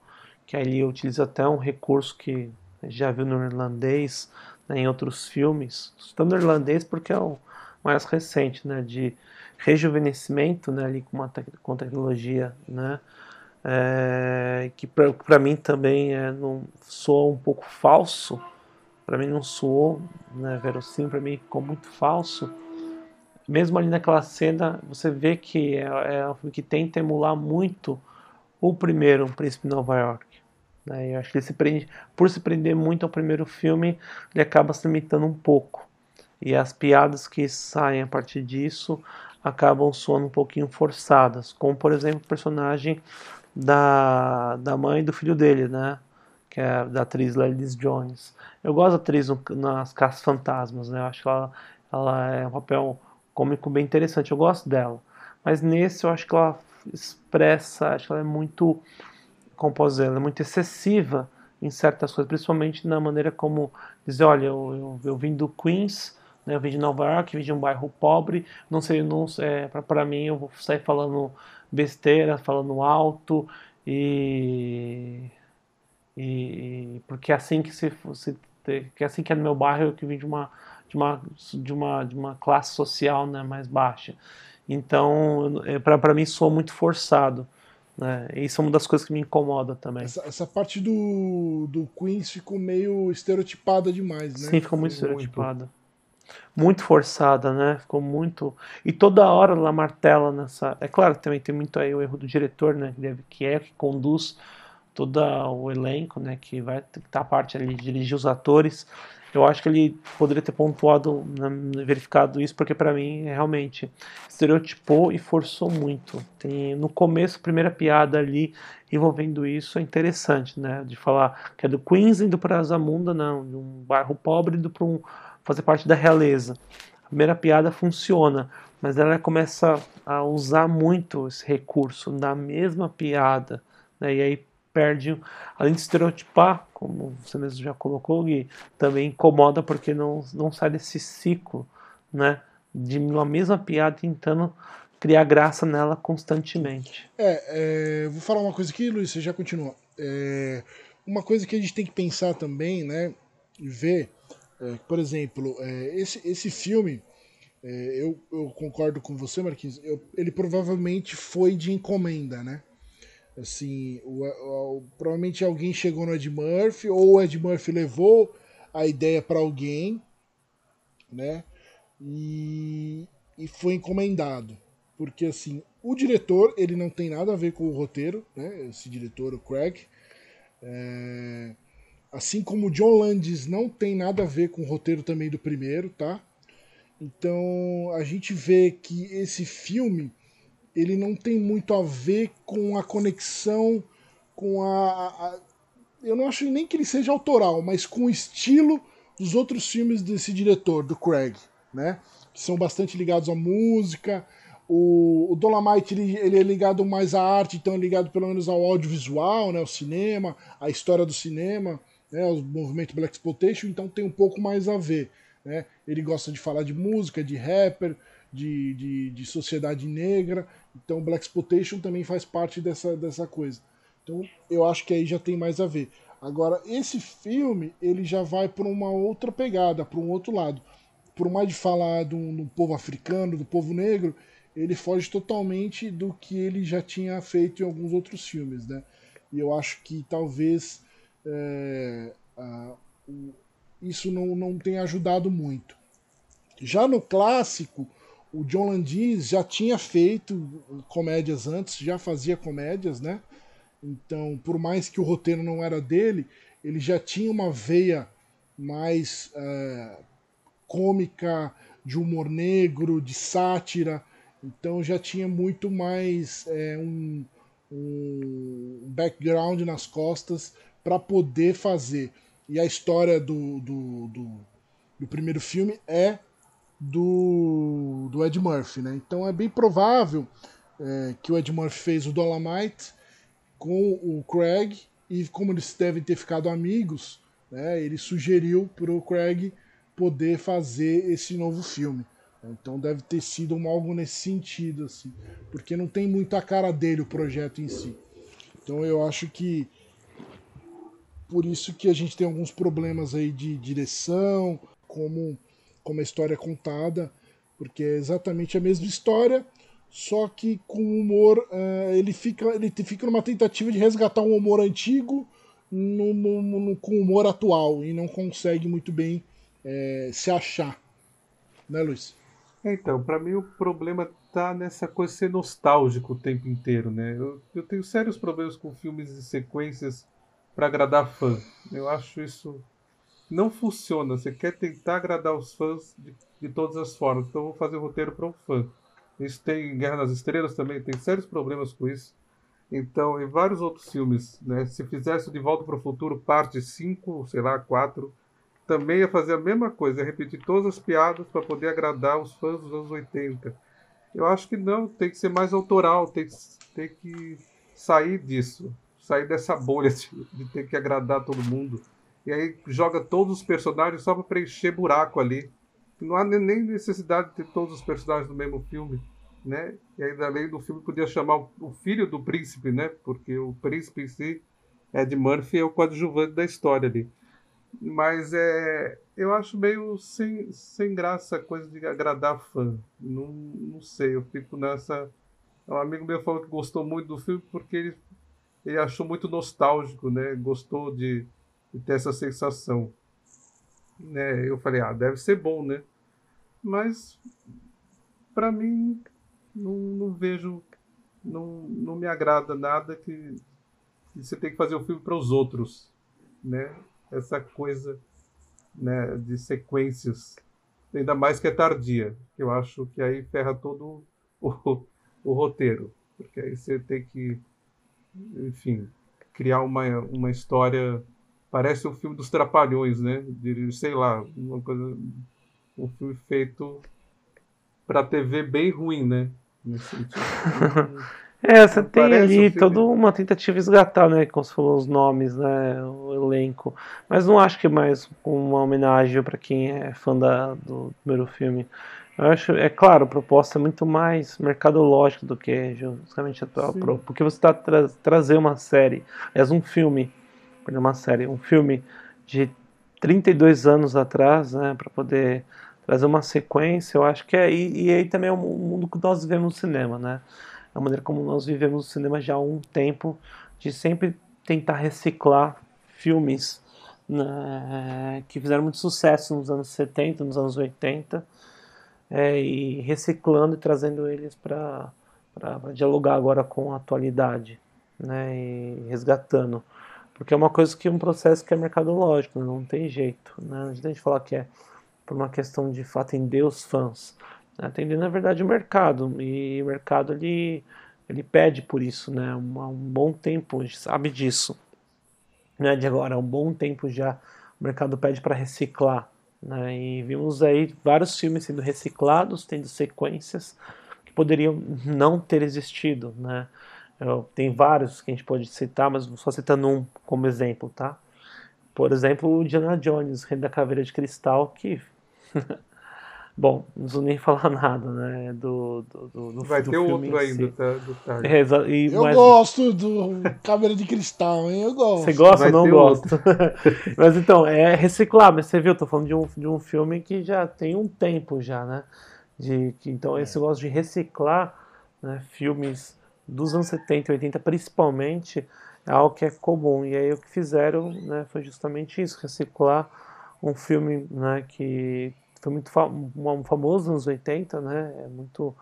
que aí ele utiliza até um recurso que já viu no irlandês, né, em outros filmes, no irlandês porque é o mais recente, né, de rejuvenescimento, né, ali com, uma te com tecnologia, né, é, que para mim também é, não, soa um pouco falso, para mim não soou né, verossímil, para mim ficou muito falso. Mesmo ali naquela cena, você vê que é, é um filme que tenta emular muito o primeiro, um Príncipe de Nova York. Né? Eu acho que ele se prende, por se prender muito ao primeiro filme, ele acaba se limitando um pouco. E as piadas que saem a partir disso acabam soando um pouquinho forçadas, como por exemplo o personagem da, da mãe e do filho dele, né? Que é da atriz Lelis Jones. Eu gosto da atriz nas Caças Fantasmas, né? Eu acho que ela, ela é um papel cômico bem interessante, eu gosto dela. Mas nesse eu acho que ela expressa, acho que ela é muito, como posso dizer, ela é muito excessiva em certas coisas, principalmente na maneira como dizer, olha, eu, eu, eu vim do Queens, né, eu vim de Nova York, vim de um bairro pobre, não sei, não é, para mim eu vou sair falando besteira, falando alto e e, porque é assim que se, se que é assim que é no meu bairro, eu que vim de uma de uma de uma, de uma classe social, né, mais baixa. Então, é, para mim soa muito forçado. Né? Isso é uma das coisas que me incomoda também. Essa, essa, parte do, do Queens ficou meio estereotipada demais, né? Sim, ficou muito estereotipada. Muito forçada, né? Ficou muito. E toda hora ela martela nessa. É claro que também tem muito aí o erro do diretor, né? Deve, que é que conduz todo o elenco, né, que vai estar tá parte ali de dirigir os atores. Eu acho que ele poderia ter pontuado, né, verificado isso, porque para mim realmente estereotipou e forçou muito. Tem no começo, a primeira piada ali envolvendo isso é interessante, né, de falar que é do Queens indo para Azamunda, não, de um bairro pobre indo para um fazer parte da realeza. A primeira piada funciona, mas ela começa a usar muito esse recurso da mesma piada, né, e aí perde, além de estereotipar, como você mesmo já colocou, Gui, também incomoda porque não, não sai desse ciclo, né? De uma mesma piada tentando criar graça nela constantemente. É, é vou falar uma coisa aqui, Luiz, você já continua. É, uma coisa que a gente tem que pensar também, né? E ver, é, por exemplo, é, esse, esse filme, é, eu, eu concordo com você, Marquinhos, eu, ele provavelmente foi de encomenda, né? Assim, o, o, provavelmente alguém chegou no Ed Murphy, ou o Ed Murphy levou a ideia para alguém, né? E, e foi encomendado. Porque, assim, o diretor, ele não tem nada a ver com o roteiro, né? Esse diretor, o Craig. É, assim como o John Landis não tem nada a ver com o roteiro também do primeiro, tá? Então, a gente vê que esse filme ele não tem muito a ver com a conexão com a, a, eu não acho nem que ele seja autoral, mas com o estilo dos outros filmes desse diretor, do Craig, né? Que são bastante ligados à música. O, o Dolomite ele, ele, é ligado mais à arte, então é ligado pelo menos ao audiovisual, né? Ao cinema, à história do cinema, né? Ao movimento Black Exploitation, então tem um pouco mais a ver, né? Ele gosta de falar de música, de rapper, de, de, de sociedade negra. Então Black Exploitation também faz parte dessa, dessa coisa. Então eu acho que aí já tem mais a ver. Agora, esse filme, ele já vai para uma outra pegada, para um outro lado. Por mais de falar do, do povo africano, do povo negro, ele foge totalmente do que ele já tinha feito em alguns outros filmes, né? E eu acho que talvez é, a, o, isso não, não tenha ajudado muito. Já no clássico, o John Landis já tinha feito comédias antes, já fazia comédias, né? Então, por mais que o roteiro não era dele, ele já tinha uma veia mais é, cômica, de humor negro, de sátira. Então já tinha muito mais é, um, um background nas costas para poder fazer. E a história do, do, do, do, primeiro filme é do, do Ed Murphy. Né? Então é bem provável é, que o Ed Murphy fez o Dolomite com o Craig e como eles devem ter ficado amigos, né, ele sugeriu para o Craig poder fazer esse novo filme. Então deve ter sido algo nesse sentido, assim, porque não tem muito a cara dele o projeto em si. Então eu acho que por isso que a gente tem alguns problemas aí de direção, como, como a história é contada, porque é exatamente a mesma história, só que com humor, uh, ele, fica, ele fica numa tentativa de resgatar um humor antigo no, no, no, com humor atual e não consegue muito bem é, se achar. Né, Luiz? Então, para mim o problema tá nessa coisa de ser nostálgico o tempo inteiro, né? Eu, eu tenho sérios problemas com filmes e sequências para agradar fã. Eu acho isso não funciona. Você quer tentar agradar os fãs de, de todas as formas, então eu vou fazer o roteiro para um fã. Isso tem Guerra nas Estrelas também, tem sérios problemas com isso. Então, em vários outros filmes, né, se fizesse De Volta para o Futuro, parte 5, sei lá, 4, também ia fazer a mesma coisa, ia repetir todas as piadas para poder agradar os fãs dos anos 80. Eu acho que não, tem que ser mais autoral, tem, tem que sair disso, sair dessa bolha de ter que agradar todo mundo. E aí joga todos os personagens só para preencher buraco ali. Não há nem necessidade de ter todos os personagens no mesmo filme né? E ainda além do filme podia chamar o filho do príncipe, né? Porque o príncipe em si, Ed Murphy, é o coadjuvante da história ali. Mas é, eu acho meio sem, sem graça a coisa de agradar fã. Não, não sei, eu fico nessa. Um amigo meu falou que gostou muito do filme porque ele, ele achou muito nostálgico, né? Gostou de, de ter essa sensação. Né? Eu falei, ah, deve ser bom, né? Mas para mim não, não vejo, não, não me agrada nada que, que você tem que fazer o filme para os outros, né? Essa coisa né, de sequências, ainda mais que é tardia, eu acho que aí ferra todo o, o roteiro, porque aí você tem que, enfim, criar uma, uma história parece um filme dos trapalhões, né? De, sei lá, uma coisa, um filme feito para TV bem ruim, né? é, você tem ali toda uma tentativa de esgatar, né? Como você falou, os nomes, né? O elenco. Mas não acho que é mais uma homenagem para quem é fã da, do primeiro filme. Eu acho, é claro, a proposta é muito mais mercadológica do que justamente a tua Porque você está tra trazer uma série, é um filme, uma série, um filme de 32 anos atrás, né? Para poder trazer uma sequência, eu acho que é. E, e aí também é o mundo que nós vivemos no cinema, né? A maneira como nós vivemos no cinema já há um tempo, de sempre tentar reciclar filmes né, que fizeram muito sucesso nos anos 70, nos anos 80, é, e reciclando e trazendo eles para dialogar agora com a atualidade, né, e resgatando. Porque é uma coisa que é um processo que é mercadológico, não tem jeito. Né? A gente falar que é por uma questão de atender os fãs, né? atendendo na verdade o mercado e o mercado ele, ele pede por isso, né? Um, um bom tempo, a gente sabe disso, né? De agora, há um bom tempo já o mercado pede para reciclar, né? E vimos aí vários filmes sendo reciclados, tendo sequências que poderiam não ter existido, né? Tem vários que a gente pode citar, mas só citando um como exemplo, tá? Por exemplo, o Indiana Jones, Rei da Caveira de Cristal, que Bom, não preciso nem falar nada, né? Do, do, do, do Vai do ter outro ainda si. tá, do Target. É, e, eu mas... gosto do Câmera de Cristal, hein? Eu gosto. Você gosta ou não gosta? mas então, é reciclar, mas você viu, tô falando de um, de um filme que já tem um tempo já, né? De, que, então, esse negócio de reciclar né, filmes dos anos 70 e 80, principalmente, é algo que é comum. E aí o que fizeram né, foi justamente isso, reciclar um filme né, que foi muito famoso nos anos 80, né? É muito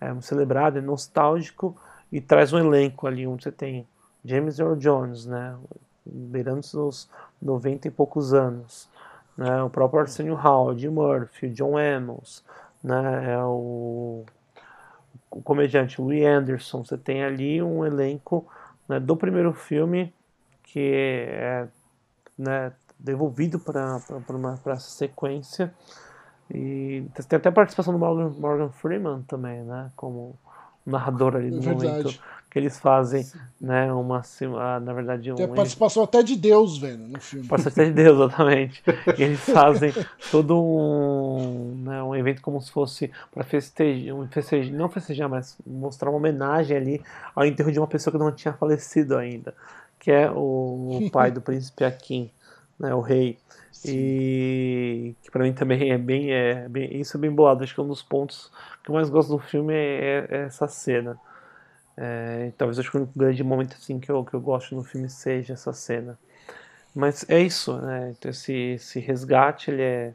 é, celebrado, é nostálgico e traz um elenco ali onde você tem James Earl Jones, né? Beirando seus 90 e poucos anos. né? O próprio Arsenio Hall, Eddie Murphy, John Amos, né? É o, o comediante Louis Anderson. Você tem ali um elenco né, do primeiro filme que é né, devolvido para essa sequência. E tem até a participação do Morgan, Morgan Freeman também, né? Como narrador ali no é momento que eles fazem, né, uma, na verdade, um... Tem a participação até de Deus, velho, no filme. Participação até de Deus, exatamente. e eles fazem todo um, né, um evento como se fosse para festejar, um festejar, não festejar, mas mostrar uma homenagem ali ao enterro de uma pessoa que não tinha falecido ainda, que é o, pai do príncipe Akin, né, o rei. Sim. E que para mim também é bem, é bem, isso é bem bolado. Acho que um dos pontos que eu mais gosto do filme é, é essa cena. É, talvez acho que o grande momento assim que eu, que eu gosto no filme seja essa cena. Mas é isso, né? Então, esse, esse resgate, ele é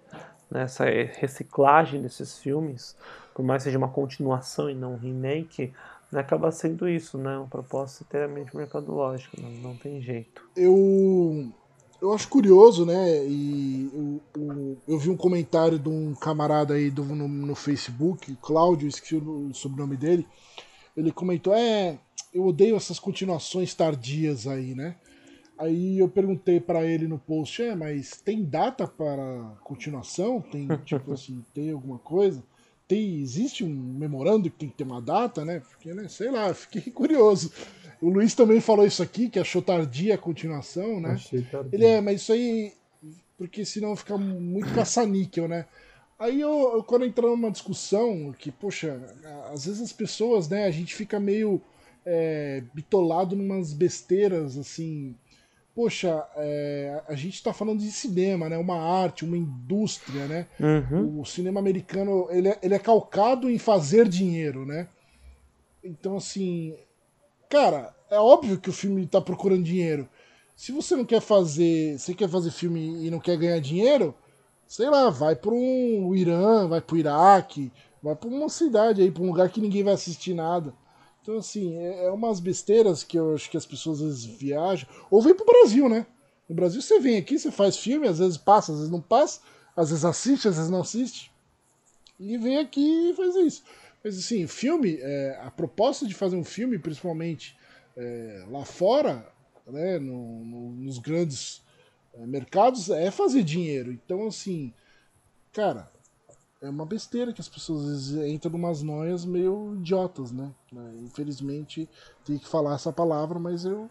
né, essa reciclagem desses filmes, por mais que seja uma continuação e não um remake, né, acaba sendo isso, né? Uma proposta inteiramente mercadológica, não, não tem jeito. Eu eu acho curioso, né? E eu, eu, eu, vi um comentário de um camarada aí do, no, no Facebook, Cláudio, esqueci o sobrenome dele ele comentou: É, eu odeio essas continuações tardias aí, né? Aí eu perguntei para ele no post: É, mas tem data para continuação? Tem, tipo assim, tem alguma coisa? Tem, existe um memorando que tem que ter uma data, né? Porque, né, sei lá, fiquei curioso. O Luiz também falou isso aqui, que achou tardia a continuação, né? Ele é, mas isso aí. Porque senão fica muito caça-níquel, né? Aí eu, eu quando entrar numa discussão que, poxa, às vezes as pessoas, né, a gente fica meio é, bitolado numas besteiras, assim. Poxa, é, a gente está falando de cinema, né? Uma arte, uma indústria, né? Uhum. O cinema americano, ele é, ele é calcado em fazer dinheiro, né? Então, assim, cara, é óbvio que o filme está procurando dinheiro. Se você não quer fazer, você quer fazer filme e não quer ganhar dinheiro, sei lá, vai para um Irã, vai para o Iraque, vai para uma cidade aí, para um lugar que ninguém vai assistir nada. Então, assim, é, é umas besteiras que eu acho que as pessoas às vezes viajam. Ou vem pro Brasil, né? No Brasil você vem aqui, você faz filme, às vezes passa, às vezes não passa, às vezes assiste, às vezes não assiste. E vem aqui e faz isso. Mas assim, filme, é, a proposta de fazer um filme, principalmente é, lá fora, né, no, no, nos grandes mercados é fazer dinheiro. Então, assim, cara, é uma besteira que as pessoas entram em umas noias meio idiotas, né? É, infelizmente, tem que falar essa palavra, mas eu.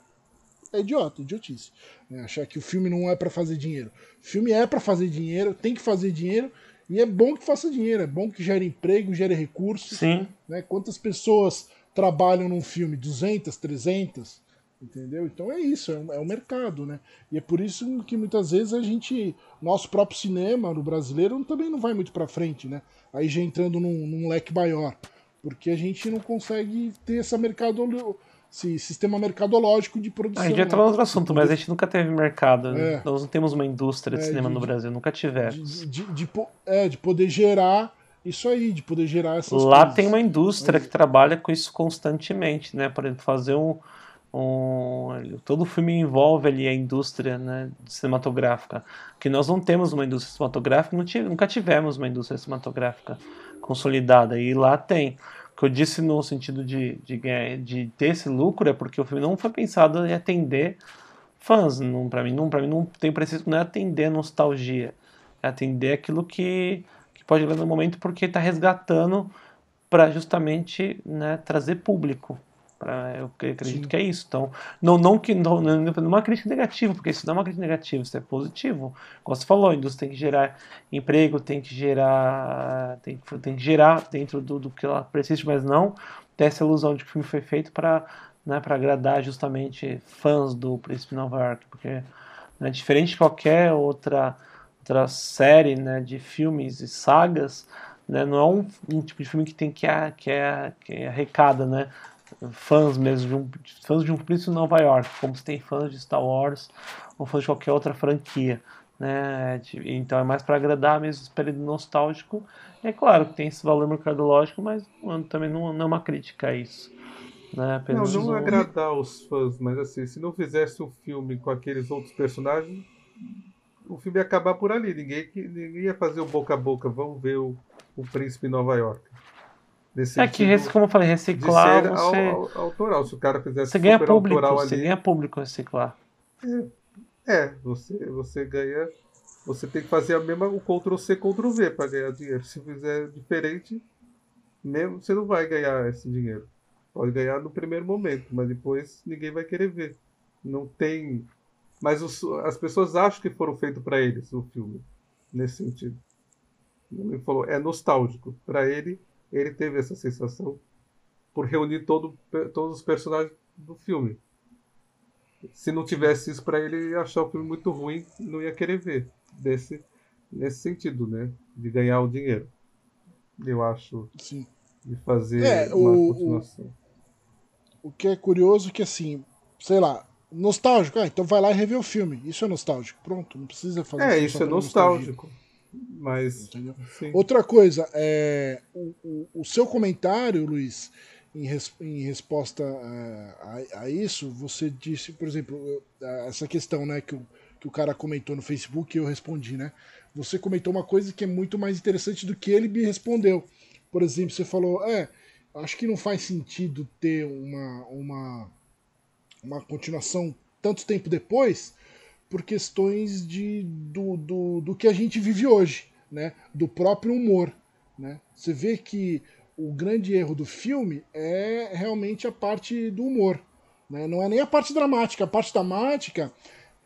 É idiota, idiotice. É, achar que o filme não é para fazer dinheiro. O filme é para fazer dinheiro, tem que fazer dinheiro, e é bom que faça dinheiro, é bom que gere emprego, gere recursos. Sim. Né? Quantas pessoas trabalham num filme? 200, 300? Entendeu? Então é isso, é o, é o, mercado, né? E é por isso que muitas vezes a gente, nosso próprio cinema, no brasileiro, também não vai muito para frente, né? Aí já entrando num, num, leque maior, porque a gente não consegue ter essa mercado, esse sistema mercadológico de produção. A gente entra né? no outro assunto, mas a gente nunca teve mercado, né? Nós não temos uma indústria de é, cinema de, no Brasil, nunca tivemos. De, de, é, de poder gerar isso aí, de poder gerar essas Lá coisas. tem uma indústria que trabalha com isso constantemente, né? Por exemplo, fazer um um, todo filme envolve ali a indústria né, cinematográfica, que nós não temos uma indústria cinematográfica, nunca tivemos uma indústria cinematográfica consolidada, e lá tem. O que eu disse no sentido de, de, de ter esse lucro é porque o filme não foi pensado em atender fãs, para mim não, mim não tem preciso não é atender nostalgia, é atender aquilo que, que pode ver no momento porque está resgatando para justamente né, trazer público eu acredito Sim. que é isso. Então, não, não que não, não é uma crítica negativa, porque isso não é uma crítica negativa, isso é positivo. Como você falou, a indústria tem que gerar emprego, tem que gerar, tem, tem que gerar dentro do, do que ela precisa, mas não ter essa ilusão de que o filme foi feito para né, para agradar justamente fãs do Príncipe Nova York, porque né, diferente de qualquer outra outra série né, de filmes e sagas, né, não é um, um, tipo de filme que tem que, que, é, que arrecada, né? Fãs mesmo, de um, fãs de um príncipe de Nova York, como se tem fãs de Star Wars ou fãs de qualquer outra franquia. Né? Então é mais para agradar mesmo esse período nostálgico. É claro que tem esse valor mercadológico, mas também não, não é uma crítica a isso. Né? Não, não agradar os fãs, mas assim, se não fizesse um filme com aqueles outros personagens, o filme ia acabar por ali. Ninguém, ninguém ia fazer o boca a boca. Vamos ver o, o príncipe em Nova York. É que, rec- como eu falei, de reciclar ser você, au- au- autoral. Se o cara fizesse você ganha super público, autoral você ali, ganha público reciclar. é, você, você ganha. Você tem que fazer a mesma o Ctrl C, Ctrl V para ganhar dinheiro. Se fizer diferente, mesmo você não vai ganhar esse dinheiro. Pode ganhar no primeiro momento, mas depois ninguém vai querer ver. Não tem. Mas os- as pessoas acham que foram feitos para eles o filme, nesse sentido. Ele falou, é nostálgico. Para ele, ele teve essa sensação por reunir todo, todos os personagens do filme. Se não tivesse isso para ele, ia achar o filme muito ruim e não ia querer ver. Desse, nesse sentido, né? De ganhar o dinheiro. Eu acho. Sim. De fazer É, uma o- continuação. O que é curioso é que, assim, sei lá, nostálgico. Ah, então vai lá e revê o filme. Isso é nostálgico. Pronto, não precisa fazer É, só isso é pela nostalgia. Mas. Outra coisa, é, o, o- o seu comentário, Luiz, em, res- em resposta é, a, a isso, você disse, por exemplo, a- essa questão né, que, o, que o cara comentou no Facebook e eu respondi, né? Você comentou uma coisa que é muito mais interessante do que ele me respondeu. Por exemplo, você falou, é, acho que não faz sentido ter uma, uma, uma continuação tanto tempo depois, por questões de, do, do, do que a gente vive hoje, né? do próprio humor. Né? Você vê que o grande erro do filme é realmente a parte do humor. Né? Não é nem a parte dramática. A parte dramática,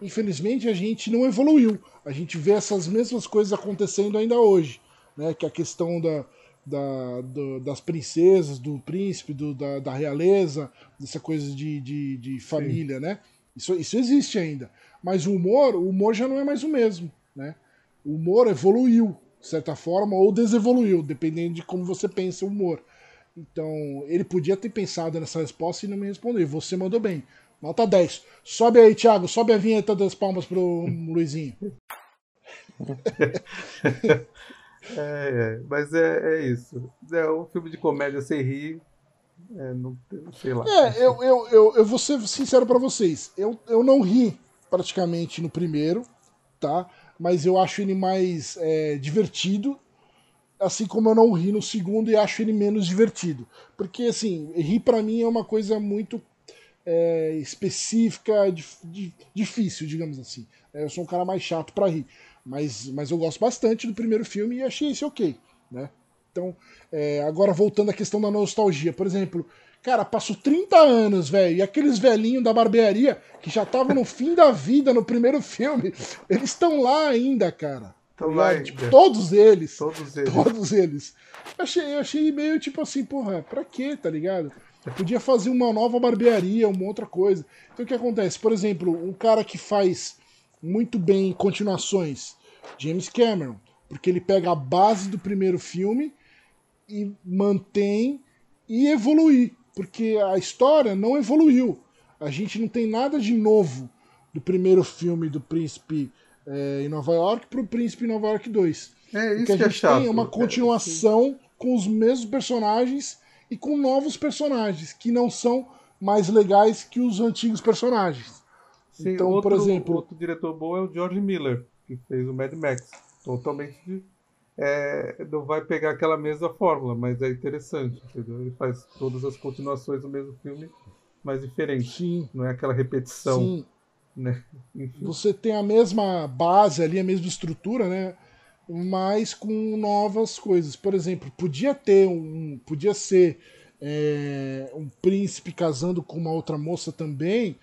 infelizmente, a gente não evoluiu. A gente vê essas mesmas coisas acontecendo ainda hoje. Né? Que a questão da, da, do- das princesas, do príncipe, do, da, da realeza, dessa coisa de, de, de família, né? Isso, isso existe ainda. Mas o humor, o humor já não é mais o mesmo, né? O humor evoluiu, de certa forma, ou desevoluiu, dependendo de como você pensa o humor. Então, ele podia ter pensado nessa resposta e não me respondeu. Você mandou bem. Nota 10. Sobe aí, Thiago. Sobe a vinheta das palmas pro Luizinho. É, é, mas é, é isso. É um filme de comédia sem rir. É, não, sei lá. É, eu, eu, eu, eu vou ser sincero pra vocês. Eu, eu não ri praticamente no primeiro, tá? Mas eu acho ele mais é, divertido. Assim como eu não ri no segundo e acho ele menos divertido. Porque, assim, rir pra mim é uma coisa muito é, específica, dif- di- difícil, digamos assim. É, Eu sou um cara mais chato pra rir. Mas, mas eu gosto bastante do primeiro filme e achei esse ok, né? Então, é, agora voltando à questão da nostalgia, por exemplo, cara, passou 30 anos, velho, e aqueles velhinhos da barbearia que já estavam no fim da vida no primeiro filme, eles estão lá ainda, cara. Tão Tá lá ligado? ainda. Tipo, todos eles. Todos eles. Todos eles. Eu achei, eu achei meio tipo assim, porra, pra quê, tá ligado? Podia fazer uma nova barbearia, uma outra coisa. Então o que acontece? Por exemplo, um cara que faz muito bem continuações, James Cameron, porque ele pega a base do primeiro filme e mantém e evoluir, porque a história não evoluiu. A gente não tem nada de novo do primeiro filme do Príncipe eh, em Nova York pro Príncipe em Nova York 2. É O isso que a é gente chato. tem é uma É, continuação com os mesmos personagens e com novos personagens que não são mais legais que os antigos personagens. Sim, então, outro, por exemplo, outro diretor bom é o George Miller, que fez o Mad Max. Totalmente. É, não vai pegar aquela mesma fórmula, mas é interessante, entendeu? Ele faz todas as continuações do mesmo filme, mas diferente. Sim. Não é aquela repetição. Sim. Né? Você tem a mesma base ali, a mesma estrutura, né? Mas com novas coisas. Por exemplo, podia ter um. Podia ser é, um príncipe casando com uma outra moça também,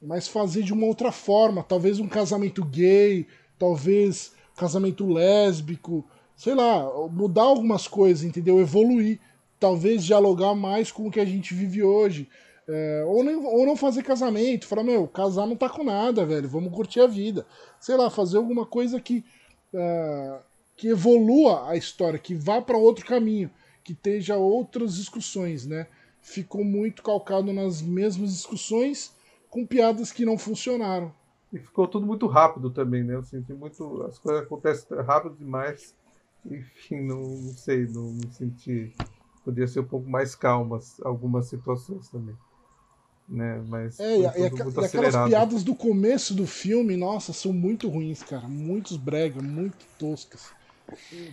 mas fazer de uma outra forma. Talvez um casamento gay, talvez casamento lésbico, sei lá, mudar algumas coisas, entendeu? Evoluir. Talvez dialogar mais com o que a gente vive hoje. É, ou, nem, ou não fazer casamento, falar, meu, casar não tá com nada, velho, vamos curtir a vida. Sei lá, fazer alguma coisa que, é, que evolua a história, que vá para outro caminho, que esteja outras discussões, né? Ficou muito calcado nas mesmas discussões com piadas que não funcionaram. E ficou tudo muito rápido também, né? Eu senti muito. As coisas acontecem rápido demais. Enfim, não, não sei, não me senti. Podia ser um pouco mais calmas algumas situações também. né? Mas É, e, foi e e aquelas piadas do começo do filme, nossa, são muito ruins, cara. Muitos brega, muito toscas.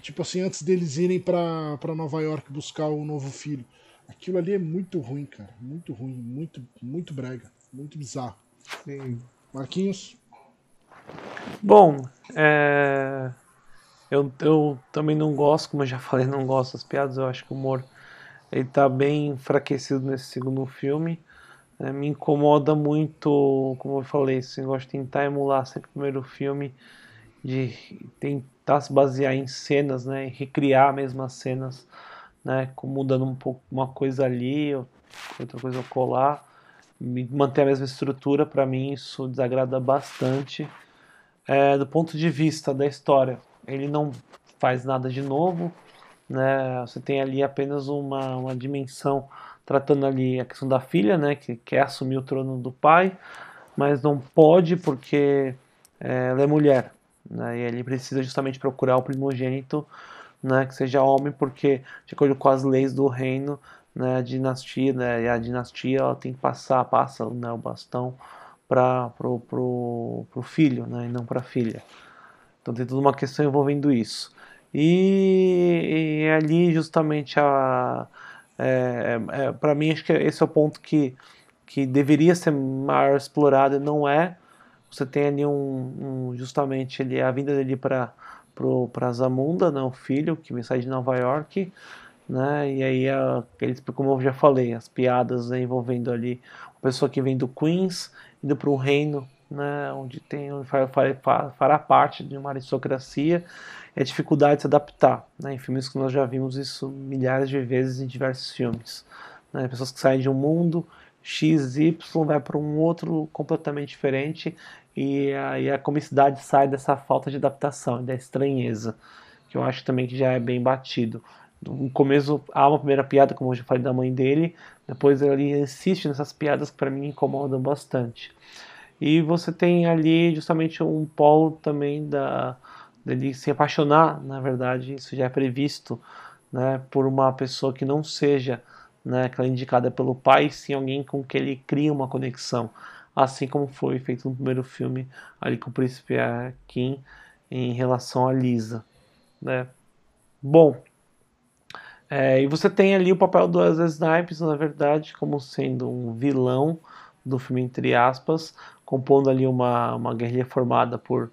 Tipo assim, antes deles irem pra, pra Nova York buscar o novo filho. Aquilo ali é muito ruim, cara. Muito ruim, muito, muito brega. Muito bizarro. Sim. Marquinhos? Bom, é, eu, eu também não gosto, como eu já falei, não gosto das piadas. Eu acho que o humor ele tá bem enfraquecido nesse segundo filme. É, me incomoda muito, como eu falei, esse negócio de tentar emular sempre o primeiro filme, de tentar se basear em cenas, né, em recriar mesmo as cenas, né, mudando um pouco uma coisa ali, outra coisa colar, manter a mesma estrutura, para mim isso desagrada bastante. É, do ponto de vista da história, ele não faz nada de novo, né? Você tem ali apenas uma, uma dimensão tratando ali a questão da filha, né? Que quer assumir o trono do pai, mas não pode porque é, ela é mulher, né? E ele precisa justamente procurar o primogênito, né? Que seja homem, porque de acordo com as leis do reino, né? A dinastia, né? E a dinastia ela tem que passar, passa né, o bastão para pro, pro, pro filho, né? E não para a filha. Então tem toda uma questão envolvendo isso. E, e ali justamente a é, é, para mim acho que esse é o ponto que, que deveria ser maior explorado e não é. Você tem ali um, um- justamente ele, a vinda dele para para Zamunda, né, o filho que vem sair de Nova York, né? E aí a, eles, como eu já falei, as piadas né, envolvendo ali uma pessoa que vem do Queens indo para um reino, né, onde tem fará parte de uma aristocracia e a dificuldade de se adaptar, né? Em filmes que nós já vimos isso milhares de vezes em diversos filmes, né? Pessoas que saem de um mundo X, Y vai para um outro completamente diferente e aí a comicidade sai dessa falta de adaptação, da estranheza, que eu acho também que já é bem batido. No começo há uma primeira piada, como eu já falei da mãe dele, depois ele insiste nessas piadas que para mim incomodam bastante. E você tem ali justamente um polo também da dele se apaixonar, na verdade, isso já é previsto, né, por uma pessoa que não seja, né, aquela indicada pelo pai, sim alguém com que ele cria uma conexão, assim como foi feito no primeiro filme ali com o príncipe Kim em relação a Lisa, né? Bom, é, e você tem ali o papel do Wesley Snipes, na verdade, como sendo um vilão do filme, entre aspas, compondo ali uma, uma guerrilha formada por,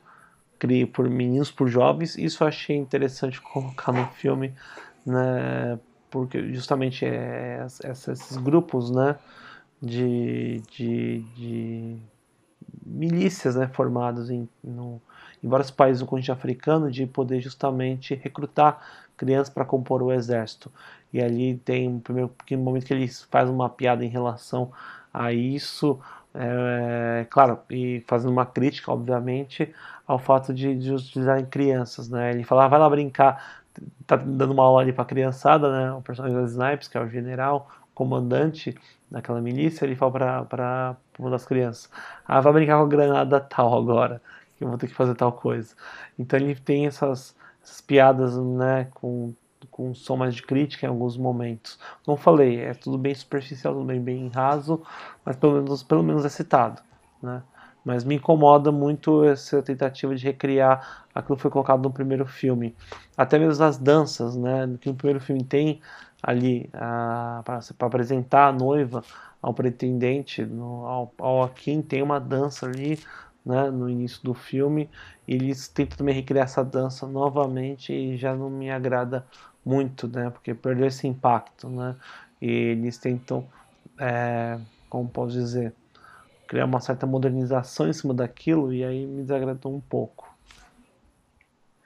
por meninos, por jovens. Isso eu achei interessante colocar no filme, né? Porque justamente é, ess- esses grupos, né? De, de, de milícias né, formadas em, no, em vários países do continente africano de poder justamente recrutar crianças para compor o exército. E ali tem um primeiro pequeno momento que ele faz uma piada em relação a isso, é, claro, e fazendo uma crítica, obviamente, ao fato de, de utilizarem crianças, né? Ele fala, ah, vai lá brincar, tá dando uma aula ali para a criançada, né? O personagem do Snipes, que é o general, comandante daquela milícia, ele fala para uma das crianças, ah, vai brincar com a granada tal agora, que eu vou ter que fazer tal coisa. Então ele tem essas, essas piadas, né, com com um som mais de crítica em alguns momentos. Eu falei, é tudo bem superficial, tudo bem, bem raso, mas pelo menos, pelo menos é citado. Né? Mas me incomoda muito essa tentativa de recriar aquilo que foi colocado no primeiro filme. Até mesmo as danças, né? que no primeiro filme tem ali para apresentar a noiva ao pretendente, no, ao, ao Akin, tem uma dança ali né, no início do filme. Eles tentam também recriar essa dança novamente e já não me agrada muito, né? Porque perdeu esse impacto, né? E eles tentam, é, como posso dizer, criar uma certa modernização em cima daquilo e aí me desagradou um pouco.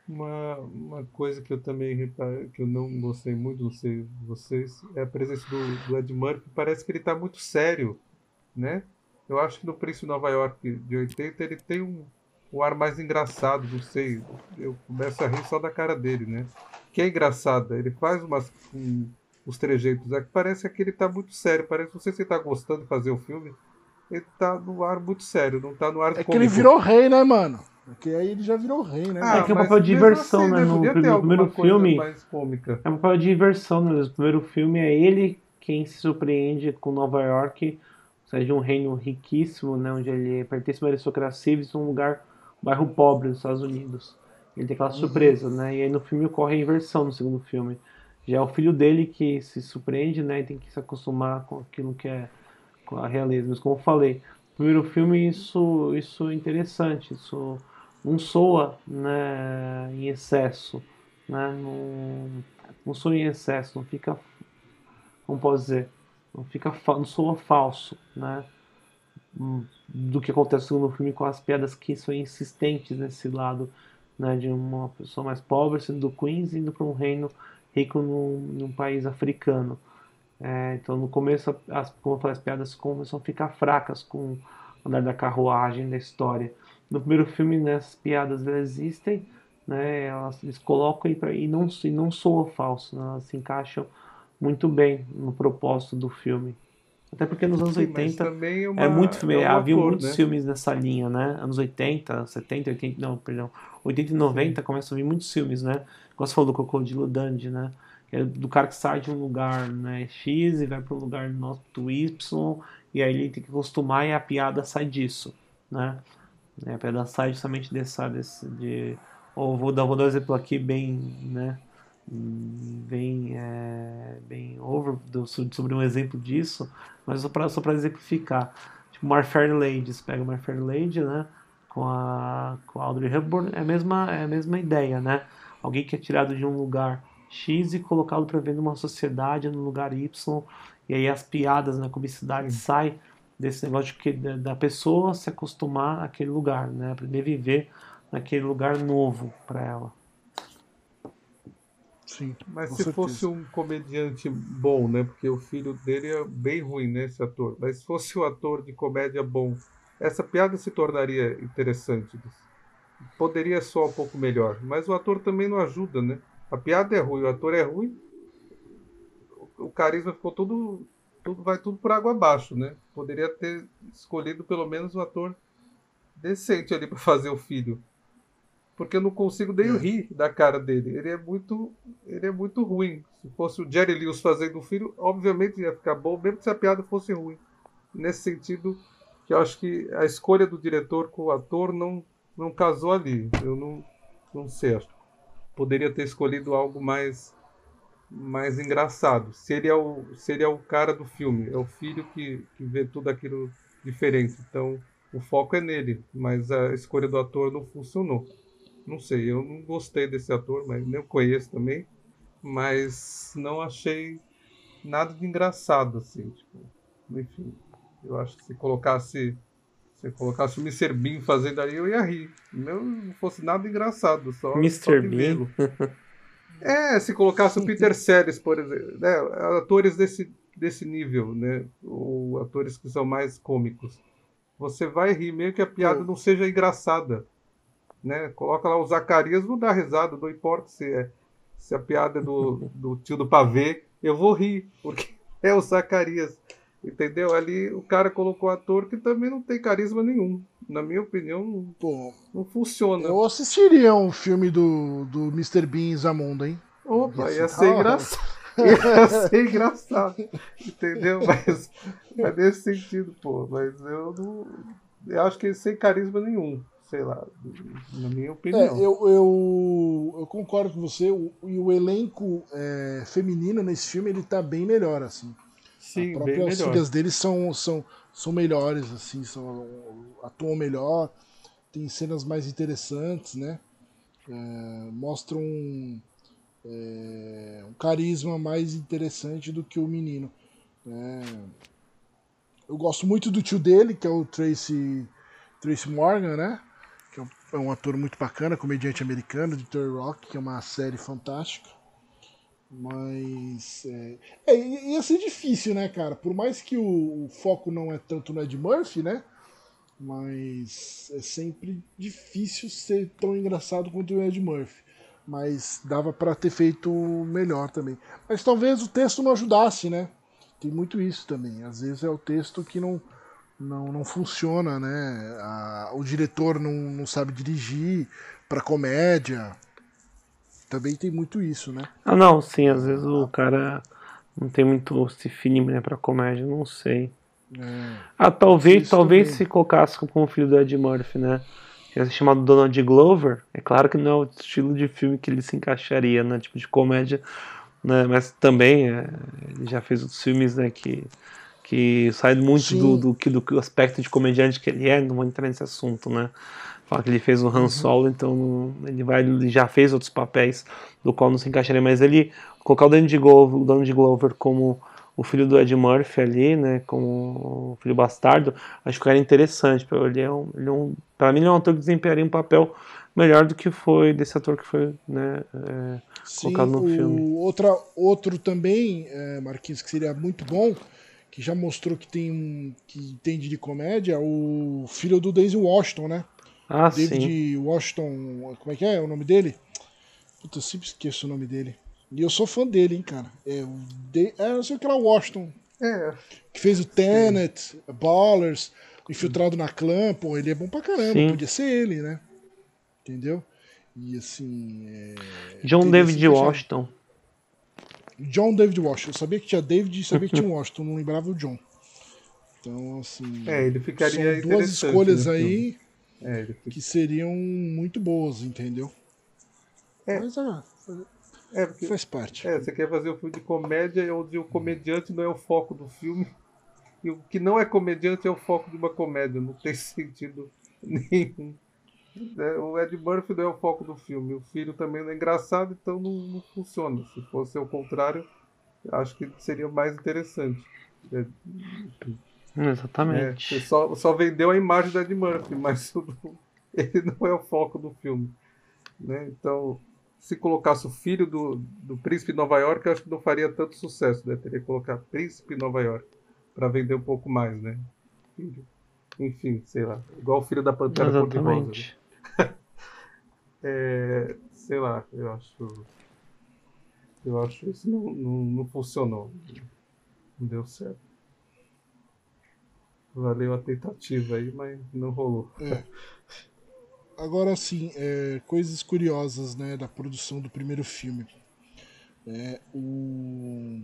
Uma, uma coisa que eu também reparei, que eu não gostei muito, não sei vocês, é a presença do, do Ed Murphy. Parece que ele está muito sério, né? Eu acho que no Príncipe Nova York de 80 ele tem um, um ar mais engraçado, não sei. Eu começo a rir só da cara dele, né? Que é engraçada. Ele faz umas, um, os trejeitos aqui, parece que ele está muito sério. Parece, não sei se ele está gostando de fazer o filme. Ele está no ar muito sério, não está no ar É que ele virou rei, né, mano? Porque aí ele já virou rei, né? Ah, é que é um papel de diversão, assim, né? né? No, no primeiro filme. É um papel de diversão, né? No primeiro filme é ele quem se surpreende com Nova York, sai de um reino riquíssimo, né, onde ele pertence a uma aristocracia e vive num lugar, um bairro pobre dos Estados Unidos. Ele tem aquela surpresa, né? E aí no filme ocorre a inversão no segundo filme. Já é o filho dele que se surpreende, né? E tem que se acostumar com aquilo que é com a realeza. Mas como eu falei, no primeiro filme isso, isso é interessante, isso não soa né, em excesso, né? Não, não soa em excesso, não fica, como posso dizer, não fica, não soa falso, né? Do que acontece no filme com as piadas que são insistentes nesse lado, né? De uma pessoa mais pobre sendo do Queens indo para um reino rico num, num país africano. É, então no começo, as, como eu falei, as piadas começam a ficar fracas com o andar da carruagem da história. No primeiro filme, né, essas piadas existem, né, elas, eles colocam e, pra, e, não, e não soa falso, né, elas se encaixam muito bem no propósito do filme. Até porque nos anos Sim, 80 é, uma, é muito filme, é havia ator, muitos né? filmes nessa linha, né? Anos 80, 70, 80, não, perdão, 80 e 90 Sim. começam a vir muitos filmes, né? Como você falou do Crocodilo Dundee, né? É do cara que sai de um lugar né, X e vai para um lugar noto Y, e aí ele tem que acostumar e a piada sai disso, né? A piada sai justamente dessa, desse, de... Ou vou dar, vou dar um exemplo aqui bem, né? Bem, é, bem over do, sobre um exemplo disso, mas só para só exemplificar. Tipo, My Fair Lady, você pega My Fair Lady, né? Com a, com a Audrey Hepburn, é a, mesma, é a mesma ideia, né? Alguém que é tirado de um lugar X e colocado para ver numa sociedade no lugar Y, e aí as piadas na comicidade hum. saem desse negócio de que, da, da pessoa se acostumar àquele lugar, né? Aprender a viver naquele lugar novo para ela. Sim, Mas se certeza. fosse um comediante bom, né? Porque o filho dele é bem ruim, né? Esse ator. Mas se fosse um ator de comédia bom, essa piada se tornaria interessante. Poderia soar um pouco melhor. Mas o ator também não ajuda, né? A piada é ruim, o ator é ruim. O carisma ficou tudo. tudo vai tudo por água abaixo, né? Poderia ter escolhido pelo menos um ator decente ali para fazer o filho porque eu não consigo nem rir da cara dele. Ele é muito, ele é muito ruim. Se fosse o Jerry Lewis fazendo o filho, obviamente ia ficar bom, mesmo se a piada fosse ruim. Nesse sentido, que eu acho que a escolha do diretor com o ator não, não casou ali. Eu não, não sei. Acho. Poderia ter escolhido algo mais, mais engraçado. Se ele, é o, se ele é o cara do filme, é o filho que, que vê tudo aquilo diferente. Então, o foco é nele, mas a escolha do ator não funcionou. Não sei, eu não gostei desse ator, mas nem conheço também. Mas não achei nada de engraçado, assim. Tipo, enfim, eu acho que se colocasse. Se colocasse o Mr. Bean fazendo ali, eu ia rir. Não, não fosse nada engraçado, só. Mr. só Bean? É, se colocasse o Peter Sellers, por exemplo, né? atores desse, desse nível, né? Ou atores que são mais cômicos. Você vai rir, meio que a piada não seja engraçada né? Coloca lá o Zacarias, não dá risada, não importa se, é, se a piada é do, do tio do pavê, eu vou rir, porque é o Zacarias. Entendeu? Ali o cara colocou um ator que também não tem carisma nenhum. Na minha opinião, Pô, não funciona. eu assistiria um filme do, do Mr. Bean Zamonda, hein? Opa, Ia ser engraçado. Ia ser engraçado. Entendeu? Mas é nesse sentido, pô. Mas eu não. Eu acho que sem carisma nenhum. Sei lá. Na minha É, opinião. eu, eu, eu concordo com você. O, e o elenco é, feminino nesse filme ele tá bem melhor, assim. Sim, As bem próprias melhor. filhas deles são, são, são melhores, assim, são, atuam melhor, tem cenas mais interessantes, né? É, mostram um, é, um carisma mais interessante do que o menino. né? Eu gosto muito do tio dele, que é o Tracy, Tracy Morgan, né? É um, ator muito bacana, comediante americano de Terry Rock, que é uma série fantástica. Mas. É, é, ia ia ser difícil, né, cara? Por mais que o, o foco não é tanto no Ed Murphy, né? Mas é sempre difícil ser tão engraçado quanto o Ed Murphy. Mas dava pra ter feito melhor também. Mas talvez o texto não ajudasse, né? Tem muito isso também. Às vezes é o texto que não, não, não funciona, né? A- o diretor não, não sabe dirigir pra comédia. Também tem muito isso, né? Ah, não, sim, às vezes o cara não tem muito esse feeling né, pra comédia, não sei. Ah, talvez, talvez também. se colocasse com o filho do Ed Murphy, né? Ia ser chamado Donald Glover. É claro que não é o estilo de filme que ele se encaixaria, né? Tipo de comédia, né? Mas também é, ele já fez outros filmes, né? Que, que saem muito do, do, do, aspecto de comediante que ele é. Não vou entrar nesse assunto, né? Fala que ele fez o Han Solo, então ele vai, ele já fez outros papéis do qual não se encaixaria. Mas ele colocar o Donald Glover, o Donald Glover como o filho do Ed Murphy ali, né, como o filho bastardo, acho que era interessante. pra- Ele é um, ele é um, pra mim, ele é um ator que desempenharia um papel melhor do que foi desse ator que foi né, é, Sim, colocado no o filme. Outra, outro também, é, Marquinhos, que seria muito bom, que já mostrou que tem um que entende de comédia, o filho do Daisy Washington, né? Ah, David sim. Washington, como é que é o nome dele? Puta, eu sempre esqueço o nome dele. E eu sou fã dele, hein, cara. É, o de... é não sei o que lá, Washington. É, Que fez o Tenet, Ballers, Infiltrado na Clã, pô, ele é bom pra caramba. Sim. Podia ser ele, né? Entendeu? E assim. é, John David encaixado. John David Washington. Eu sabia que tinha David e sabia que tinha Washington, não lembrava o John. Então, assim. É, ele ficaria São duas interessante escolhas aí é, fica- que seriam muito boas, entendeu? É. Mas ah, é, porque faz parte. É, você quer fazer um filme de comédia onde o comediante não é o foco do filme. E o que não é comediante é o foco de uma comédia. Não tem sentido nenhum. É, o Ed Murphy não é o foco do filme. O filho também não é engraçado, então não, não funciona. Se fosse o contrário, acho que seria mais interessante. É, é, Exatamente. você só, só vendeu a imagem do Ed Murphy, mas ele não é o foco do filme. Né? Então, se colocasse o filho do, do príncipe de Nova York, eu acho que não faria tanto sucesso. Né? Teria que colocar príncipe Nova York para vender um pouco mais, né? Filho. Enfim, sei lá. Igual o filho da Pantera Cor-de-Rosa. né? É, sei lá, eu acho. Eu acho que isso não, não, não funcionou. Não deu certo. Valeu a tentativa aí, mas não rolou. É. Agora sim, é, coisas curiosas né, da produção do primeiro filme. É, o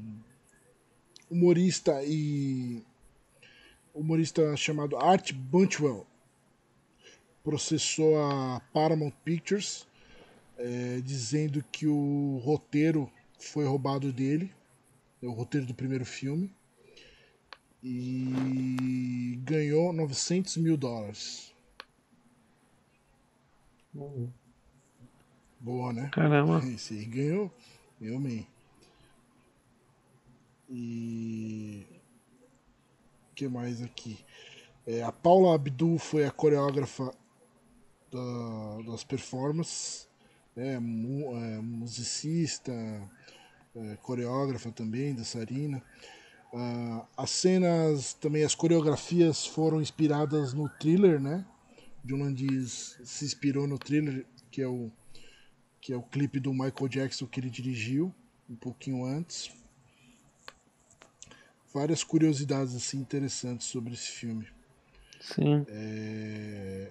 humorista e humorista chamado Art Bunchwell processou a Paramount Pictures é, dizendo que o roteiro foi roubado dele, é o roteiro do primeiro filme, e ganhou 900 mil dólares. Boa, né? Caramba. Esse aí ganhou. Ganhou bem. E. O que mais aqui? É, a Paula Abdul foi a coreógrafa da- das performances. É, mu- é, musicista, é, coreógrafa também, dançarina. Ah, as cenas, também as coreografias foram inspiradas no thriller, né? John Landis se inspirou no thriller, que é o que é o clipe do Michael Jackson que ele dirigiu um pouquinho antes. Várias curiosidades assim interessantes sobre esse filme. Sim. É,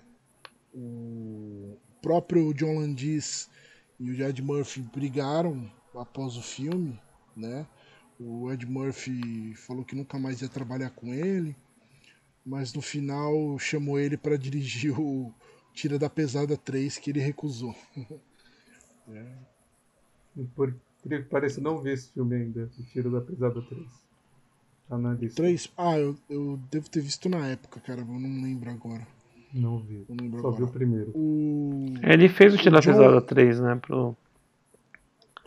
o próprio John Landis e o Ed Murphy brigaram após o filme, né? O Ed Murphy falou que nunca mais ia trabalhar com ele, mas no final chamou ele para dirigir o Tira da Pesada 3 que ele recusou. Por incrível que pareça, não vi esse filme ainda, O Tiro da Pesada 3. Tá na lista. 3? Ah, eu, eu devo ter visto na época, cara, eu não lembro agora. Não vi. Não Só vi o primeiro. O... Ele fez o Tira John- Pesada 3, né? Pro...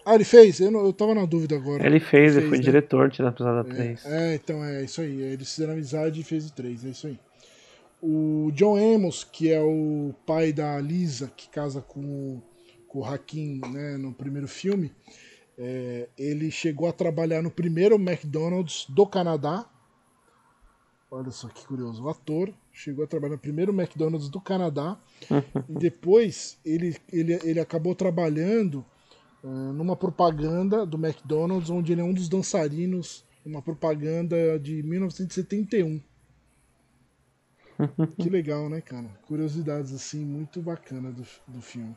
Ah, ele fez? Eu, não- eu tava na dúvida agora. Ele fez, ele foi né? diretor de Tira Pesada 3. É, então é isso aí. Eles fizeram amizade e fez o 3, é isso aí. O John Amos, que é o pai da Lisa, que casa com o, com o Hakim né, no primeiro filme, é, ele chegou a trabalhar no primeiro McDonald's do Canadá. Olha só que curioso. O ator chegou a trabalhar no primeiro McDonald's do Canadá. e depois ele, ele, ele acabou trabalhando ah, numa propaganda do McDonald's, onde ele é um dos dançarinos, uma propaganda de 1971. que legal, né, cara? Curiosidades assim, muito bacana do, do filme.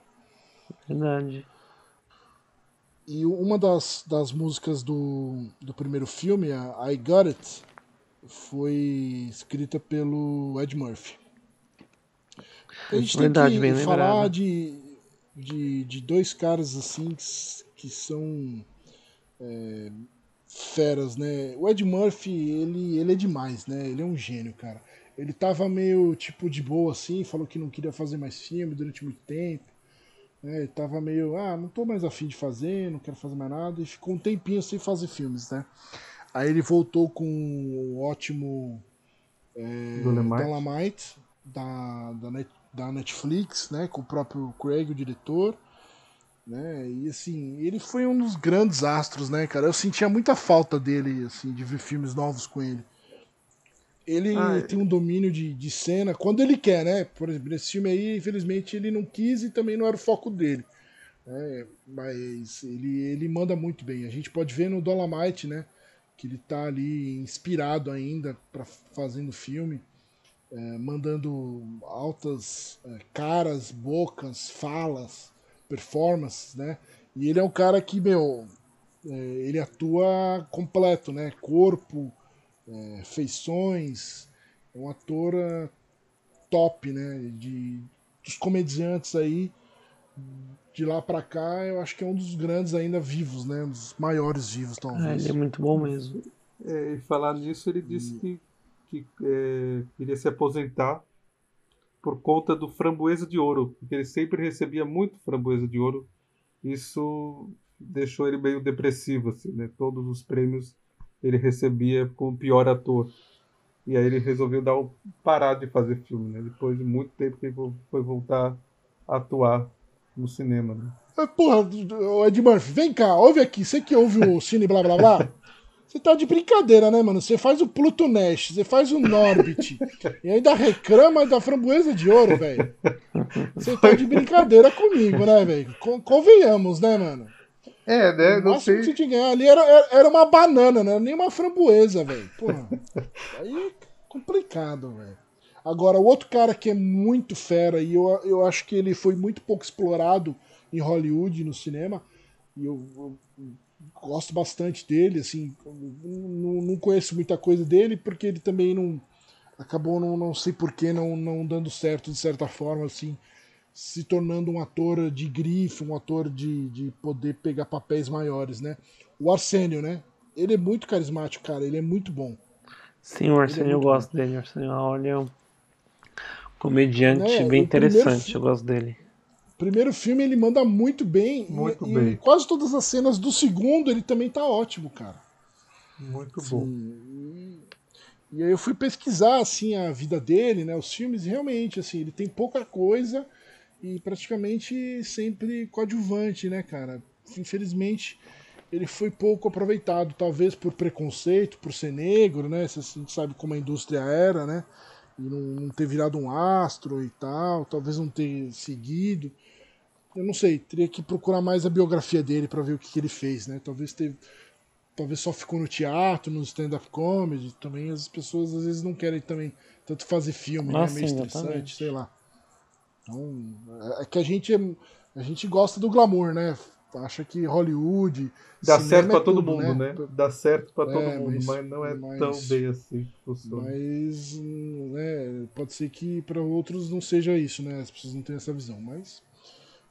Verdade. E uma das, das músicas do, do primeiro filme, a I Got It, foi escrita pelo Ed Murphy. A gente Verdade, tem que falar lembrado. de, de, de dois caras assim que, que são é, feras, né? O Ed Murphy, ele, ele é demais, né? Ele é um gênio, cara. Ele tava meio tipo de boa assim, falou que não queria fazer mais filme durante muito tempo. Né? Ele tava meio, ah, não tô mais afim de fazer, não quero fazer mais nada, e ficou um tempinho sem fazer filmes, né? Aí ele voltou com o ótimo é, Dolomite. Dolomite, da, da, Net- da Netflix, né? Com o próprio Craig, o diretor. Né? E assim, ele foi um dos grandes astros, né, cara? Eu sentia muita falta dele, assim, de ver filmes novos com ele. Ele Ah, é. tem um domínio de, de cena quando ele quer, né? Por exemplo, nesse filme aí, infelizmente, ele não quis e também não era o foco dele. né? Mas ele, ele manda muito bem. A gente pode ver no Dolomite, né? Que ele tá ali inspirado ainda para fazendo filme, é, mandando altas é, caras, bocas, falas, performances, né? E ele é um cara que, meu, é, ele atua completo, né? Corpo, é, feições, é um ator é, top, né? De, dos comediantes aí, de lá pra cá, eu acho que é um dos grandes ainda vivos, né? Um dos maiores vivos, É, talvez. ele é muito bom mesmo. É, e falar nisso, ele disse que, que é, queria se aposentar por conta do framboesa de ouro, porque ele sempre recebia muito framboesa de ouro. Isso deixou ele meio depressivo, assim, né? Todos os prêmios ele recebia como pior ator. E aí ele resolveu dar um, parar de fazer filme, né? Depois de muito tempo que ele foi voltar a atuar no cinema, né? Porra, Ed Murphy, vem cá, ouve aqui. Você que ouve o Cine Blá Blá Blá. Você tá de brincadeira, né, mano? Você faz o Pluto Nash, você faz o Norbit e ainda reclama da framboesa de ouro, velho. Você tá de brincadeira comigo, né, velho? Con- Convenhamos, né, mano? É, né? O máximo que você tinha ganhar ali era, era, era uma banana, não era nem uma framboesa, velho. Porra. Aí é complicado, velho. Agora, o outro cara que é muito fera, e eu, eu acho que ele foi muito pouco explorado em Hollywood, no cinema, e eu, eu gosto bastante dele, assim, não, não conheço muita coisa dele, porque ele também não. Acabou, não, não sei porquê, não, não dando certo de certa forma, assim, se tornando um ator de grife, um ator de, de poder pegar papéis maiores, né? O Arsênio, né? Ele é muito carismático, cara, ele é muito bom. Sim, o Arsenio eu muito gosto dele. O Arsenio Hall é comediante Né, bem interessante, fi- eu gosto dele. Primeiro filme ele manda muito bem. Muito e, e bem. quase todas as cenas do segundo ele também tá ótimo, cara. Muito Sim, bom. E, e aí eu fui pesquisar assim a vida dele, né, os filmes, e realmente assim, ele tem pouca coisa e praticamente sempre coadjuvante, né, cara? Infelizmente, ele foi pouco aproveitado, talvez por preconceito, por ser negro, né? A gente sabe como a indústria era, né? E não, não ter virado um astro e tal, talvez não ter seguido. Eu não sei, teria que procurar mais a biografia dele para ver o que, que ele fez, né? Talvez teve, talvez só ficou no teatro, no stand-up comedy. Também as pessoas às vezes não querem também tanto fazer filme, Ah, né? sim, Meio estressante, exatamente. sei lá. Então, é- é que a gente, é- a gente gosta do glamour, né? Acha que Hollywood. Dá certo é pra todo tudo, mundo, né? Dá certo pra todo É, mundo, mas- mas, não é mas- tão bem assim que funciona. Mas né, pode ser que para outros não seja isso, né? As pessoas não têm essa visão. Mas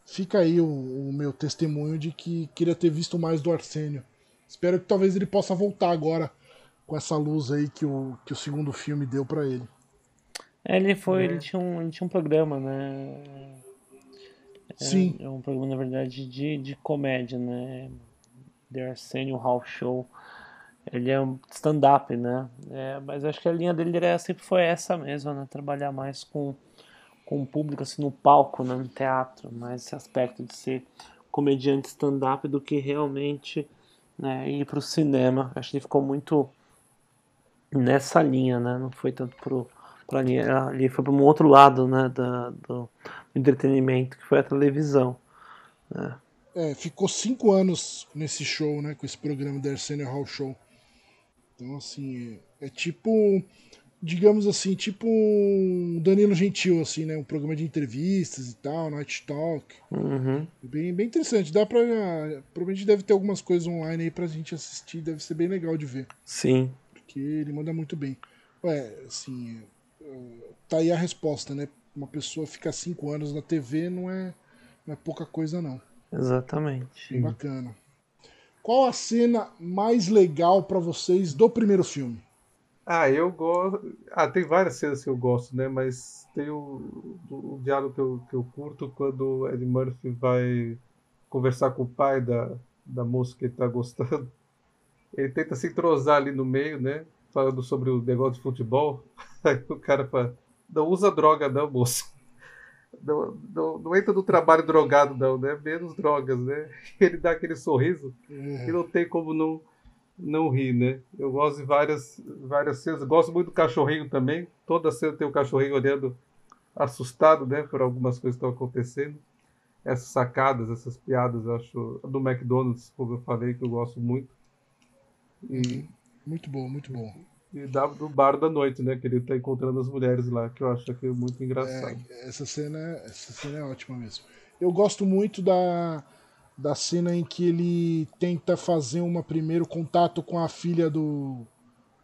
fica aí o, o meu testemunho de que queria ter visto mais do Arsênio. Espero que talvez ele possa voltar agora com essa luz aí que o, que o segundo filme deu para ele. É, ele foi, É. ele tinha um, ele tinha um programa, né? É, Sim. É um programa, na verdade, de, de comédia, né? The Arsenio Hall Show. Ele é um stand-up, né? É, mas acho que a linha dele era, sempre foi essa mesmo, né? Trabalhar mais com, com o público, assim, no palco, né? no teatro. Mais esse aspecto de ser comediante stand-up do que realmente né, ir pro cinema. Acho que ele ficou muito nessa linha, né? Não foi tanto pro, pra linha. Ele foi para um outro lado, né? Da, do entretenimento, que foi a televisão. né? É, ficou cinco anos nesse show, né? Com esse programa da Arsenio Hall Show. Então, assim, é, é tipo, digamos assim, tipo um Danilo Gentil, assim, né? Um programa de entrevistas e tal, Night Talk. Uhum. Bem, bem interessante. Dá pra. Provavelmente deve ter algumas coisas online aí pra gente assistir. Deve ser bem legal de ver. Sim. porque ele manda muito bem. Ué, assim, tá aí a resposta, né? Uma pessoa ficar cinco anos na TV não é, não é pouca coisa, não. Exatamente. Bacana. Qual a cena mais legal para vocês do primeiro filme? Ah, eu gosto. Ah, tem várias cenas que eu gosto, né? Mas tem o, o, o diálogo que eu, que eu curto quando o Ed Murphy vai conversar com o pai da, da moça que ele tá gostando. Ele tenta se entrosar ali no meio, né? Falando sobre o negócio de futebol. Aí o cara fala: Não usa droga, não, moça. Não, não, não entra no trabalho drogado, não, né? Menos drogas, né? Ele dá aquele sorriso É. e não tem como não, não rir, né? Eu gosto de várias, várias cenas. Gosto muito do cachorrinho também. Toda cena tem o cachorrinho olhando assustado, né? Por algumas coisas que estão acontecendo. Essas sacadas, essas piadas, eu acho. Do McDonald's, como eu falei, que eu gosto muito. E, Muito bom, muito bom. E da, do bar da noite, né? Que ele tá encontrando as mulheres lá, que eu acho aquilo muito engraçado. É, essa cena, essa cena é ótima mesmo. Eu gosto muito da, da cena em que ele tenta fazer um primeiro contato com a filha do,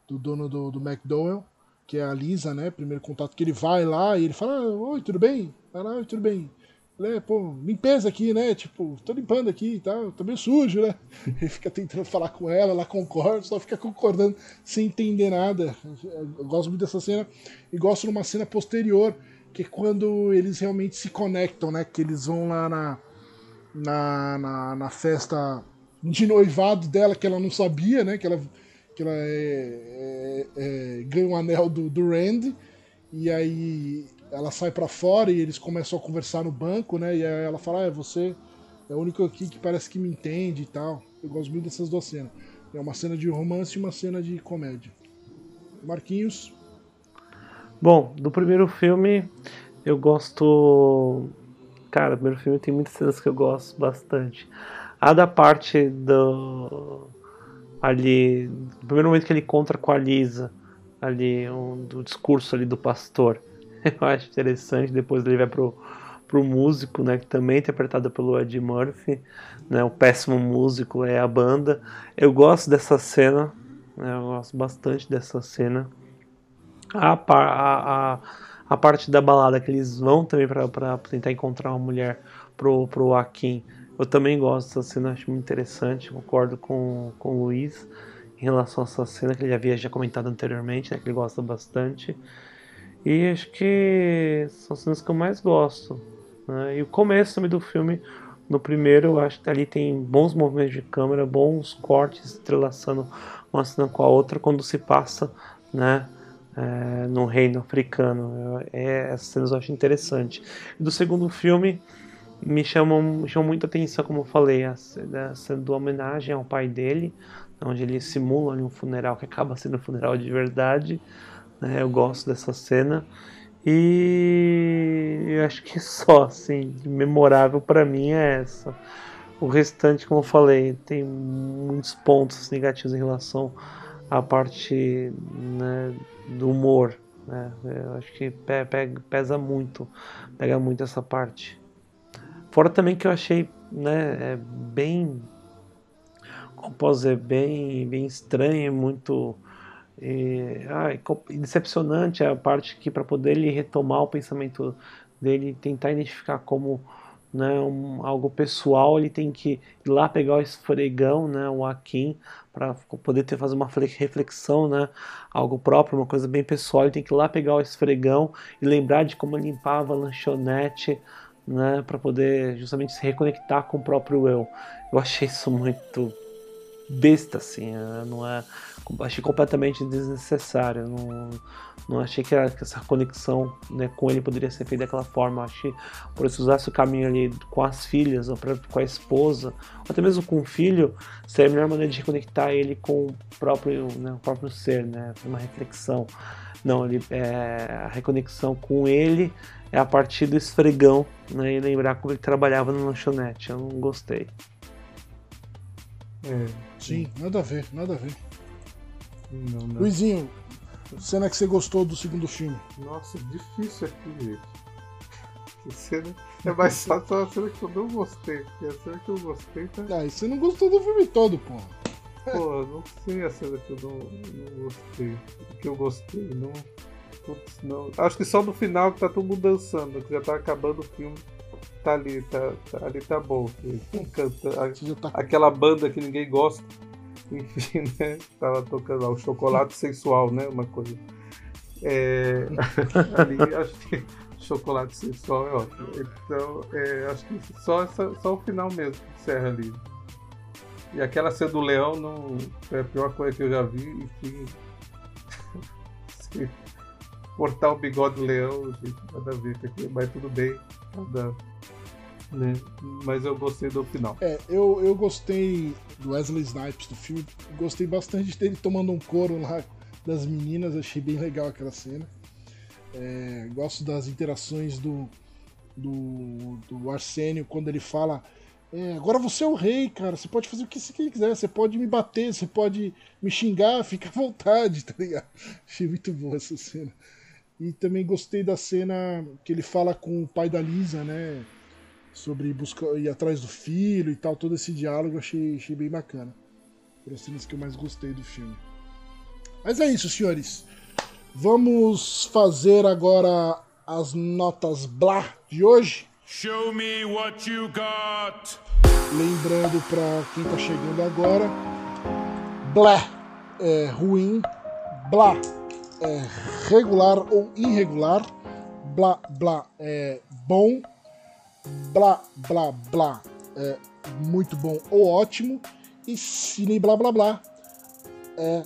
do dono do, do McDowell, que é a Lisa, né? Primeiro contato que ele vai lá e ele fala: "Ah, Oi, tudo bem? Lá, "Oi, tudo bem. Ele é, pô, limpeza aqui, né? Tipo, tô limpando aqui e tal, tô meio sujo, né? Ele fica tentando falar com ela, ela concorda, só fica concordando sem entender nada. Eu gosto muito dessa cena e gosto numa cena posterior, que é quando eles realmente se conectam, né? Que eles vão lá na, na, na, na festa de noivado dela, que ela não sabia, né? Que ela, que ela é, é, é, ganha um anel do, do Randy, e aí ela sai pra fora e eles começam a conversar no banco, né? E aí ela fala, ah, você é o único aqui que parece que me entende e tal. Eu gosto muito dessas duas cenas. É uma cena de romance e uma cena de comédia. Marquinhos, Bom, do primeiro filme eu gosto. Cara, o primeiro filme tem muitas cenas que eu gosto bastante. A da parte do. Ali. No primeiro momento que ele encontra com a Lisa, ali, um, do discurso ali do pastor. Eu acho interessante. Depois ele vai pro, pro músico, né? Que também é interpretado pelo Ed Murphy. Né, o péssimo músico é a banda. Eu gosto dessa cena. Né, eu gosto bastante dessa cena a, a, a, a parte da balada que eles vão também para tentar encontrar uma mulher pro, pro Akin. Eu também gosto dessa cena, acho muito interessante, concordo com, com o Luiz em relação a essa cena que ele havia já comentado anteriormente, né, que ele gosta bastante. E acho que são as cenas que eu mais gosto. né, E o começo também do filme, no primeiro, eu acho que ali tem bons movimentos de câmera, bons cortes entrelaçando uma cena com a outra quando se passa, né? é, no reino africano. É, essas cenas eu acho interessante. Do segundo filme, me chamam, me chamam muita atenção, como eu falei, a a cena do homenagem ao pai dele, onde ele simula um funeral que acaba sendo um funeral de verdade. Né? Eu gosto dessa cena. E eu acho que só, assim, memorável para mim é essa. O restante, como eu falei, tem muitos pontos negativos em relação à parte né, do humor. Né? Eu acho que pe- pe- pesa muito, pega muito essa parte. Fora também que eu achei né, é bem, como posso dizer, bem, bem estranho, muito e, decepcionante a parte que para poder ele retomar o pensamento dele, tentar identificar como né, um- algo pessoal, ele tem que ir lá pegar o esfregão, né, o Akin, para poder ter, fazer uma fle- reflexão, né, algo próprio, uma coisa bem pessoal, ele tem que ir lá pegar o esfregão e lembrar de como limpava a lanchonete, né, para poder justamente se reconectar com o próprio eu. Eu achei isso muito besta, assim, né, não é, achei completamente desnecessário, não, não achei que, a- que essa conexão né, com ele poderia ser feita daquela forma, achei por isso usasse o caminho ali com as filhas, ou pra- com a esposa, ou até mesmo com o filho, seria a melhor maneira de reconectar ele com o próprio, né, o próprio ser, né, uma reflexão. Não, ele, é, a reconexão com ele é a partir do esfregão, né, e lembrar como ele trabalhava no lanchonete. Eu não gostei. É, sim, nada a ver, nada a ver. Não, não. Luizinho, cena que você gostou do segundo filme? Nossa, difícil aqui, gente. Que cena é mais fácil a cena que eu não gostei. E a cena que eu gostei tá. Ah, e você não gostou do filme todo, pô. Pô, não sei a cena que eu não, não gostei. Que eu gostei, não. Putz, não. Acho que só no final que tá todo mundo dançando, que já tá acabando o filme. Tá ali, tá, tá ali tá bom. que Canta, a- aquela banda que ninguém gosta. Enfim, né? Tava tocando lá o chocolate sensual, né? Uma coisa. É, ali acho que chocolate sensual é ótimo. Então, é, acho que só, essa, só o final mesmo que encerra ali. E aquela cena do leão não foi a pior coisa que eu já vi. Enfim. Cortar o bigode do leão, gente, nada a ver mas tudo bem. Nada, né? Mas eu gostei do final. É, eu, eu gostei do Wesley Snipes do filme. Gostei bastante dele tomando um couro lá das meninas. Achei bem legal aquela cena. É, gosto das interações do, do, do Arsênio quando ele fala. "É, agora você é o rei, cara. Você pode fazer o que você quiser. Você pode me bater, você pode me xingar, fica à vontade, tá ligado? Achei muito boa essa cena. E também gostei da cena que ele fala com o pai da Lisa, né? Sobre buscar ir atrás do filho e tal, todo esse diálogo eu achei, achei bem bacana. Foram as cenas que eu mais gostei do filme. Mas é isso, senhores. Vamos fazer agora as notas blá de hoje. Show me what you got. Lembrando para quem tá chegando agora, blá é ruim, blá é regular ou irregular, blá blá é bom, blá blá blá é muito bom ou ótimo e cine blá blá blá é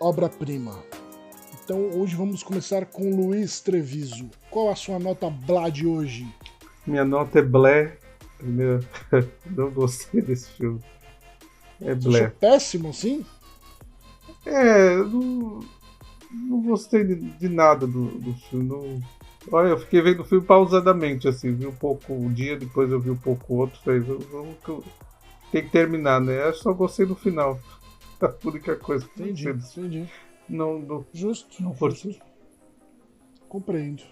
obra-prima. Então hoje vamos começar com Luiz Treviso. Qual a sua nota blá de hoje? Minha nota é Blé. Primeiro, não gostei desse filme. É Você Blé. péssimo assim? É, não, não gostei de, de nada do, do filme. Não- olha, eu fiquei vendo o filme pausadamente, assim, vi um pouco um dia, depois eu vi um pouco o outro, falei, "Vamos- vamos que eu- tem que terminar, né? Eu só gostei do final. A única coisa que eu Entendi, entendi. Não, não, Justo. não forcei. Compreendo.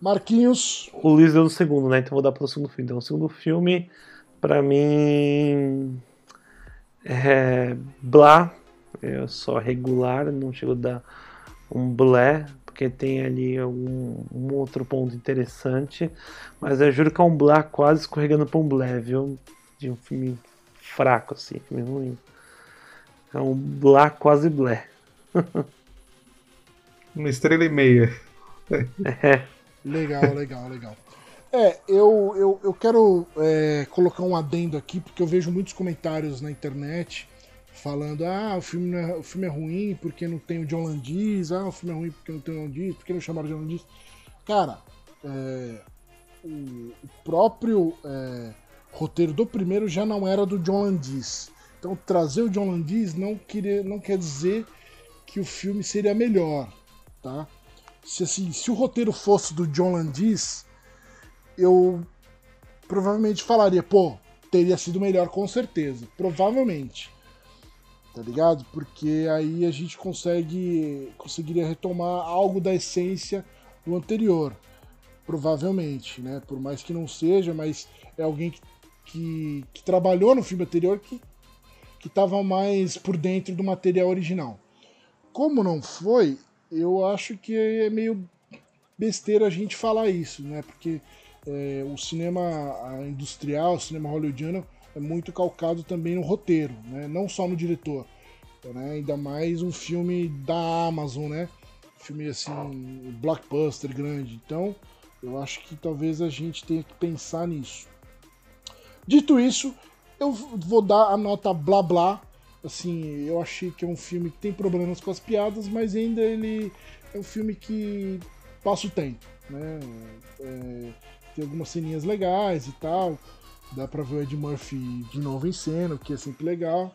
Marquinhos, O Luiz deu no segundo, né? Então vou dar pro segundo filme. Então, o segundo filme, pra mim. É. Blá. É só regular, não chego a dar um blé, porque tem ali algum um outro ponto interessante. Mas eu juro que é um blá quase escorregando pra um blé, viu? De um filme fraco, assim, filme ruim. É um blá quase blé. Uma estrela e meia. É. legal, legal, legal. É, eu, eu, eu quero é, colocar um adendo aqui, porque eu vejo muitos comentários na internet falando: ah, o filme, é, o filme é ruim porque não tem o John Landis, ah, o filme é ruim porque não tem o Landis, porque não chamaram o John Landis. Cara, é, o, o próprio é, roteiro do primeiro já não era do John Landis. Então trazer o John Landis não, queria, não quer dizer que o filme seria melhor, tá? Se, assim, se o roteiro fosse do John Landis, eu provavelmente falaria, pô, teria sido melhor com certeza. Provavelmente. Tá ligado? Porque aí a gente consegue conseguiria retomar algo da essência do anterior. Provavelmente, né? Por mais que não seja, mas é alguém que, que, que trabalhou no filme anterior que que estava mais por dentro do material original. Como não foi, eu acho que é meio besteira a gente falar isso, né? Porque é, o cinema industrial, o cinema hollywoodiano é muito calcado também no roteiro, né? Não só no diretor, né? Ainda mais um filme da Amazon, né? Filme assim, blockbuster grande. Então, eu acho que talvez a gente tenha que pensar nisso. Dito isso, eu vou dar a nota blá blá. Assim, eu achei que é um filme que tem problemas com as piadas, mas ainda ele é um filme que passa o tempo, né? É, tem algumas ceninhas legais e tal. Dá pra ver o Ed Murphy de novo em cena, o que é sempre legal.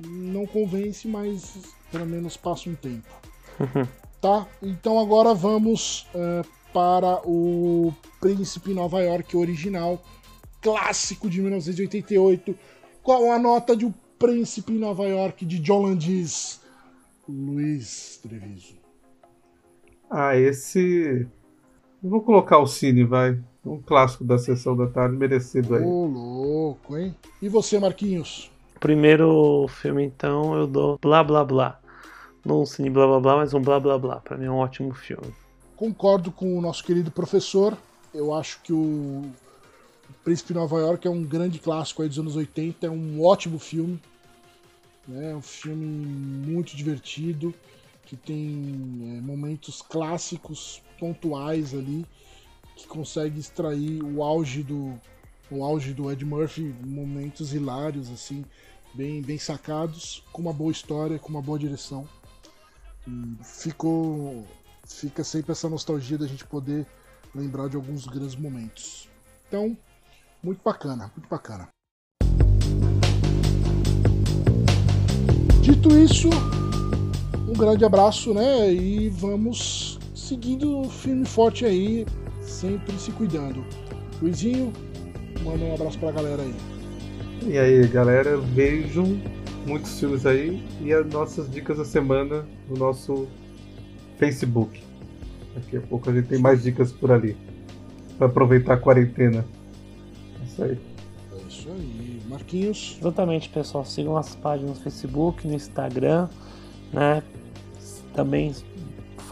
Não convence, mas pelo menos passa um tempo. Tá? Então agora vamos eh, para o Príncipe Nova York original, clássico de 1988. Qual a nota de O Príncipe em Nova York de John Landis? Luiz Treviso. Ah, esse. Eu vou colocar o Cine, vai. Um clássico da sessão da tarde, merecido aí. Ô, louco, hein? E você, Marquinhos? primeiro filme, então, eu dou Blá Blá Blá. Não um cine Blá Blá Blá, mas um Blá Blá Blá. Pra mim é um ótimo filme. Concordo com o nosso querido professor. Eu acho que o Príncipe de Nova York é um grande clássico aí dos anos 80. É um ótimo filme. Né? É um filme muito divertido, que tem é, momentos clássicos, pontuais ali, que consegue extrair o auge do, o auge do Ed Murphy, momentos hilários, assim, bem, bem sacados, com uma boa história, com uma boa direção. E ficou. Fica sempre essa nostalgia da gente poder lembrar de alguns grandes momentos. Então, muito bacana, muito bacana. Dito isso, um grande abraço, né? E vamos seguindo firme e forte aí, sempre se cuidando. Luizinho, manda um abraço pra galera aí. E aí, galera, vejam muitos filmes aí e as nossas dicas da semana no nosso Facebook. Daqui a pouco a gente tem mais dicas por ali. Pra aproveitar a quarentena. É isso aí. É isso aí. Marquinhos. Exatamente, pessoal. Sigam as páginas no Facebook, no Instagram, né? Também,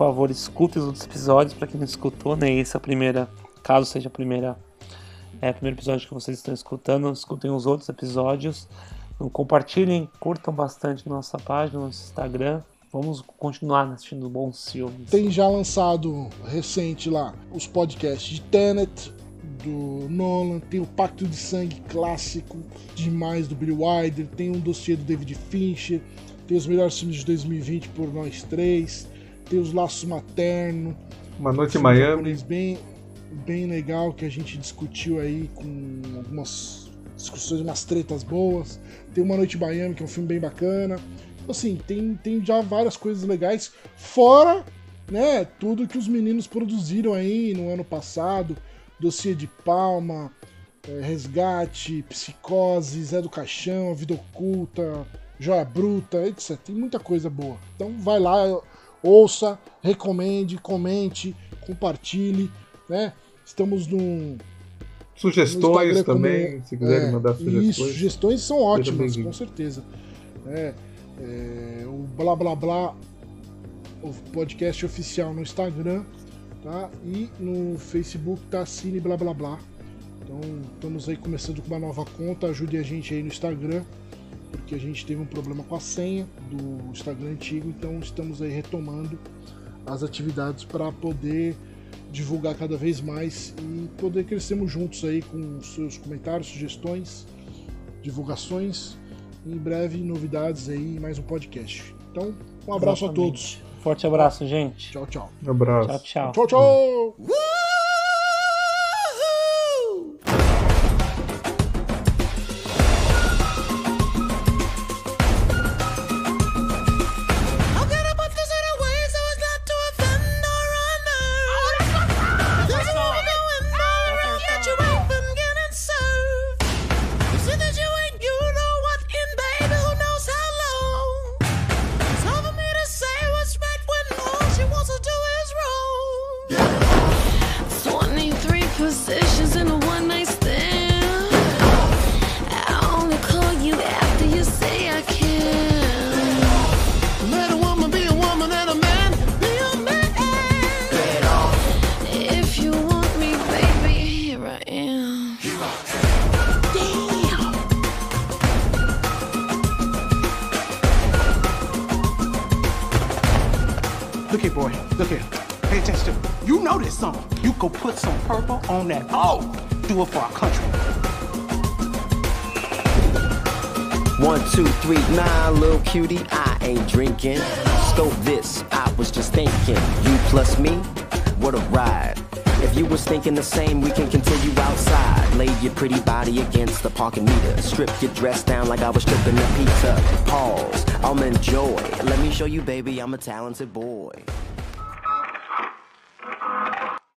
favor, escutem os outros episódios para quem não escutou, né? Esse é a primeira, caso seja a primeira, é o primeiro episódio que vocês estão escutando, escutem os outros episódios. Compartilhem, curtam bastante nossa página, nosso Instagram. Vamos continuar assistindo bons filmes. Tem já lançado recente lá os podcasts de Tenet, do Nolan, tem o Pacto de Sangue clássico demais do Billy Wilder, tem um dossiê do David Fincher, tem os melhores filmes de 2020 por nós três, tem os Laços Materno, Uma Noite em Miami. bem, bem legal que a gente discutiu aí com algumas discussões, umas tretas boas. Tem Uma Noite em Miami, que é um filme bem bacana. Então, Assim, tem, tem já várias coisas legais, fora né, tudo que os meninos produziram aí no ano passado. Dossiê de Palma, eh, Resgate, Psicose, Zé do Caixão, A Vida Oculta, Joia Bruta, etc. Tem muita coisa boa. Então vai lá, ouça, recomende, comente, compartilhe, né? Estamos num, Sugestões também, como- se quiserem é, mandar sugestões. Sugestões são ótimas, com certeza. É, é, o Blá Blá Blá, o podcast oficial no Instagram, tá? E no Facebook tá Cine Blá Blá Blá. Então estamos aí começando com uma nova conta, ajude a gente aí no Instagram, porque a gente teve um problema com a senha do Instagram antigo, então estamos aí retomando as atividades para poder divulgar cada vez mais e poder crescermos juntos aí com os seus comentários, sugestões, divulgações. Em breve, novidades aí, mais um podcast. Então, um abraço a Exatamente. todos. Forte abraço, gente. Tchau, tchau. Um abraço. Tchau, tchau. Tchau, tchau. The same, we can continue outside. Lay your pretty body against the parking meter. Strip your dress down like I was stripping a pizza. Pause, I'll enjoy. Let me show you, baby, I'm a talented boy.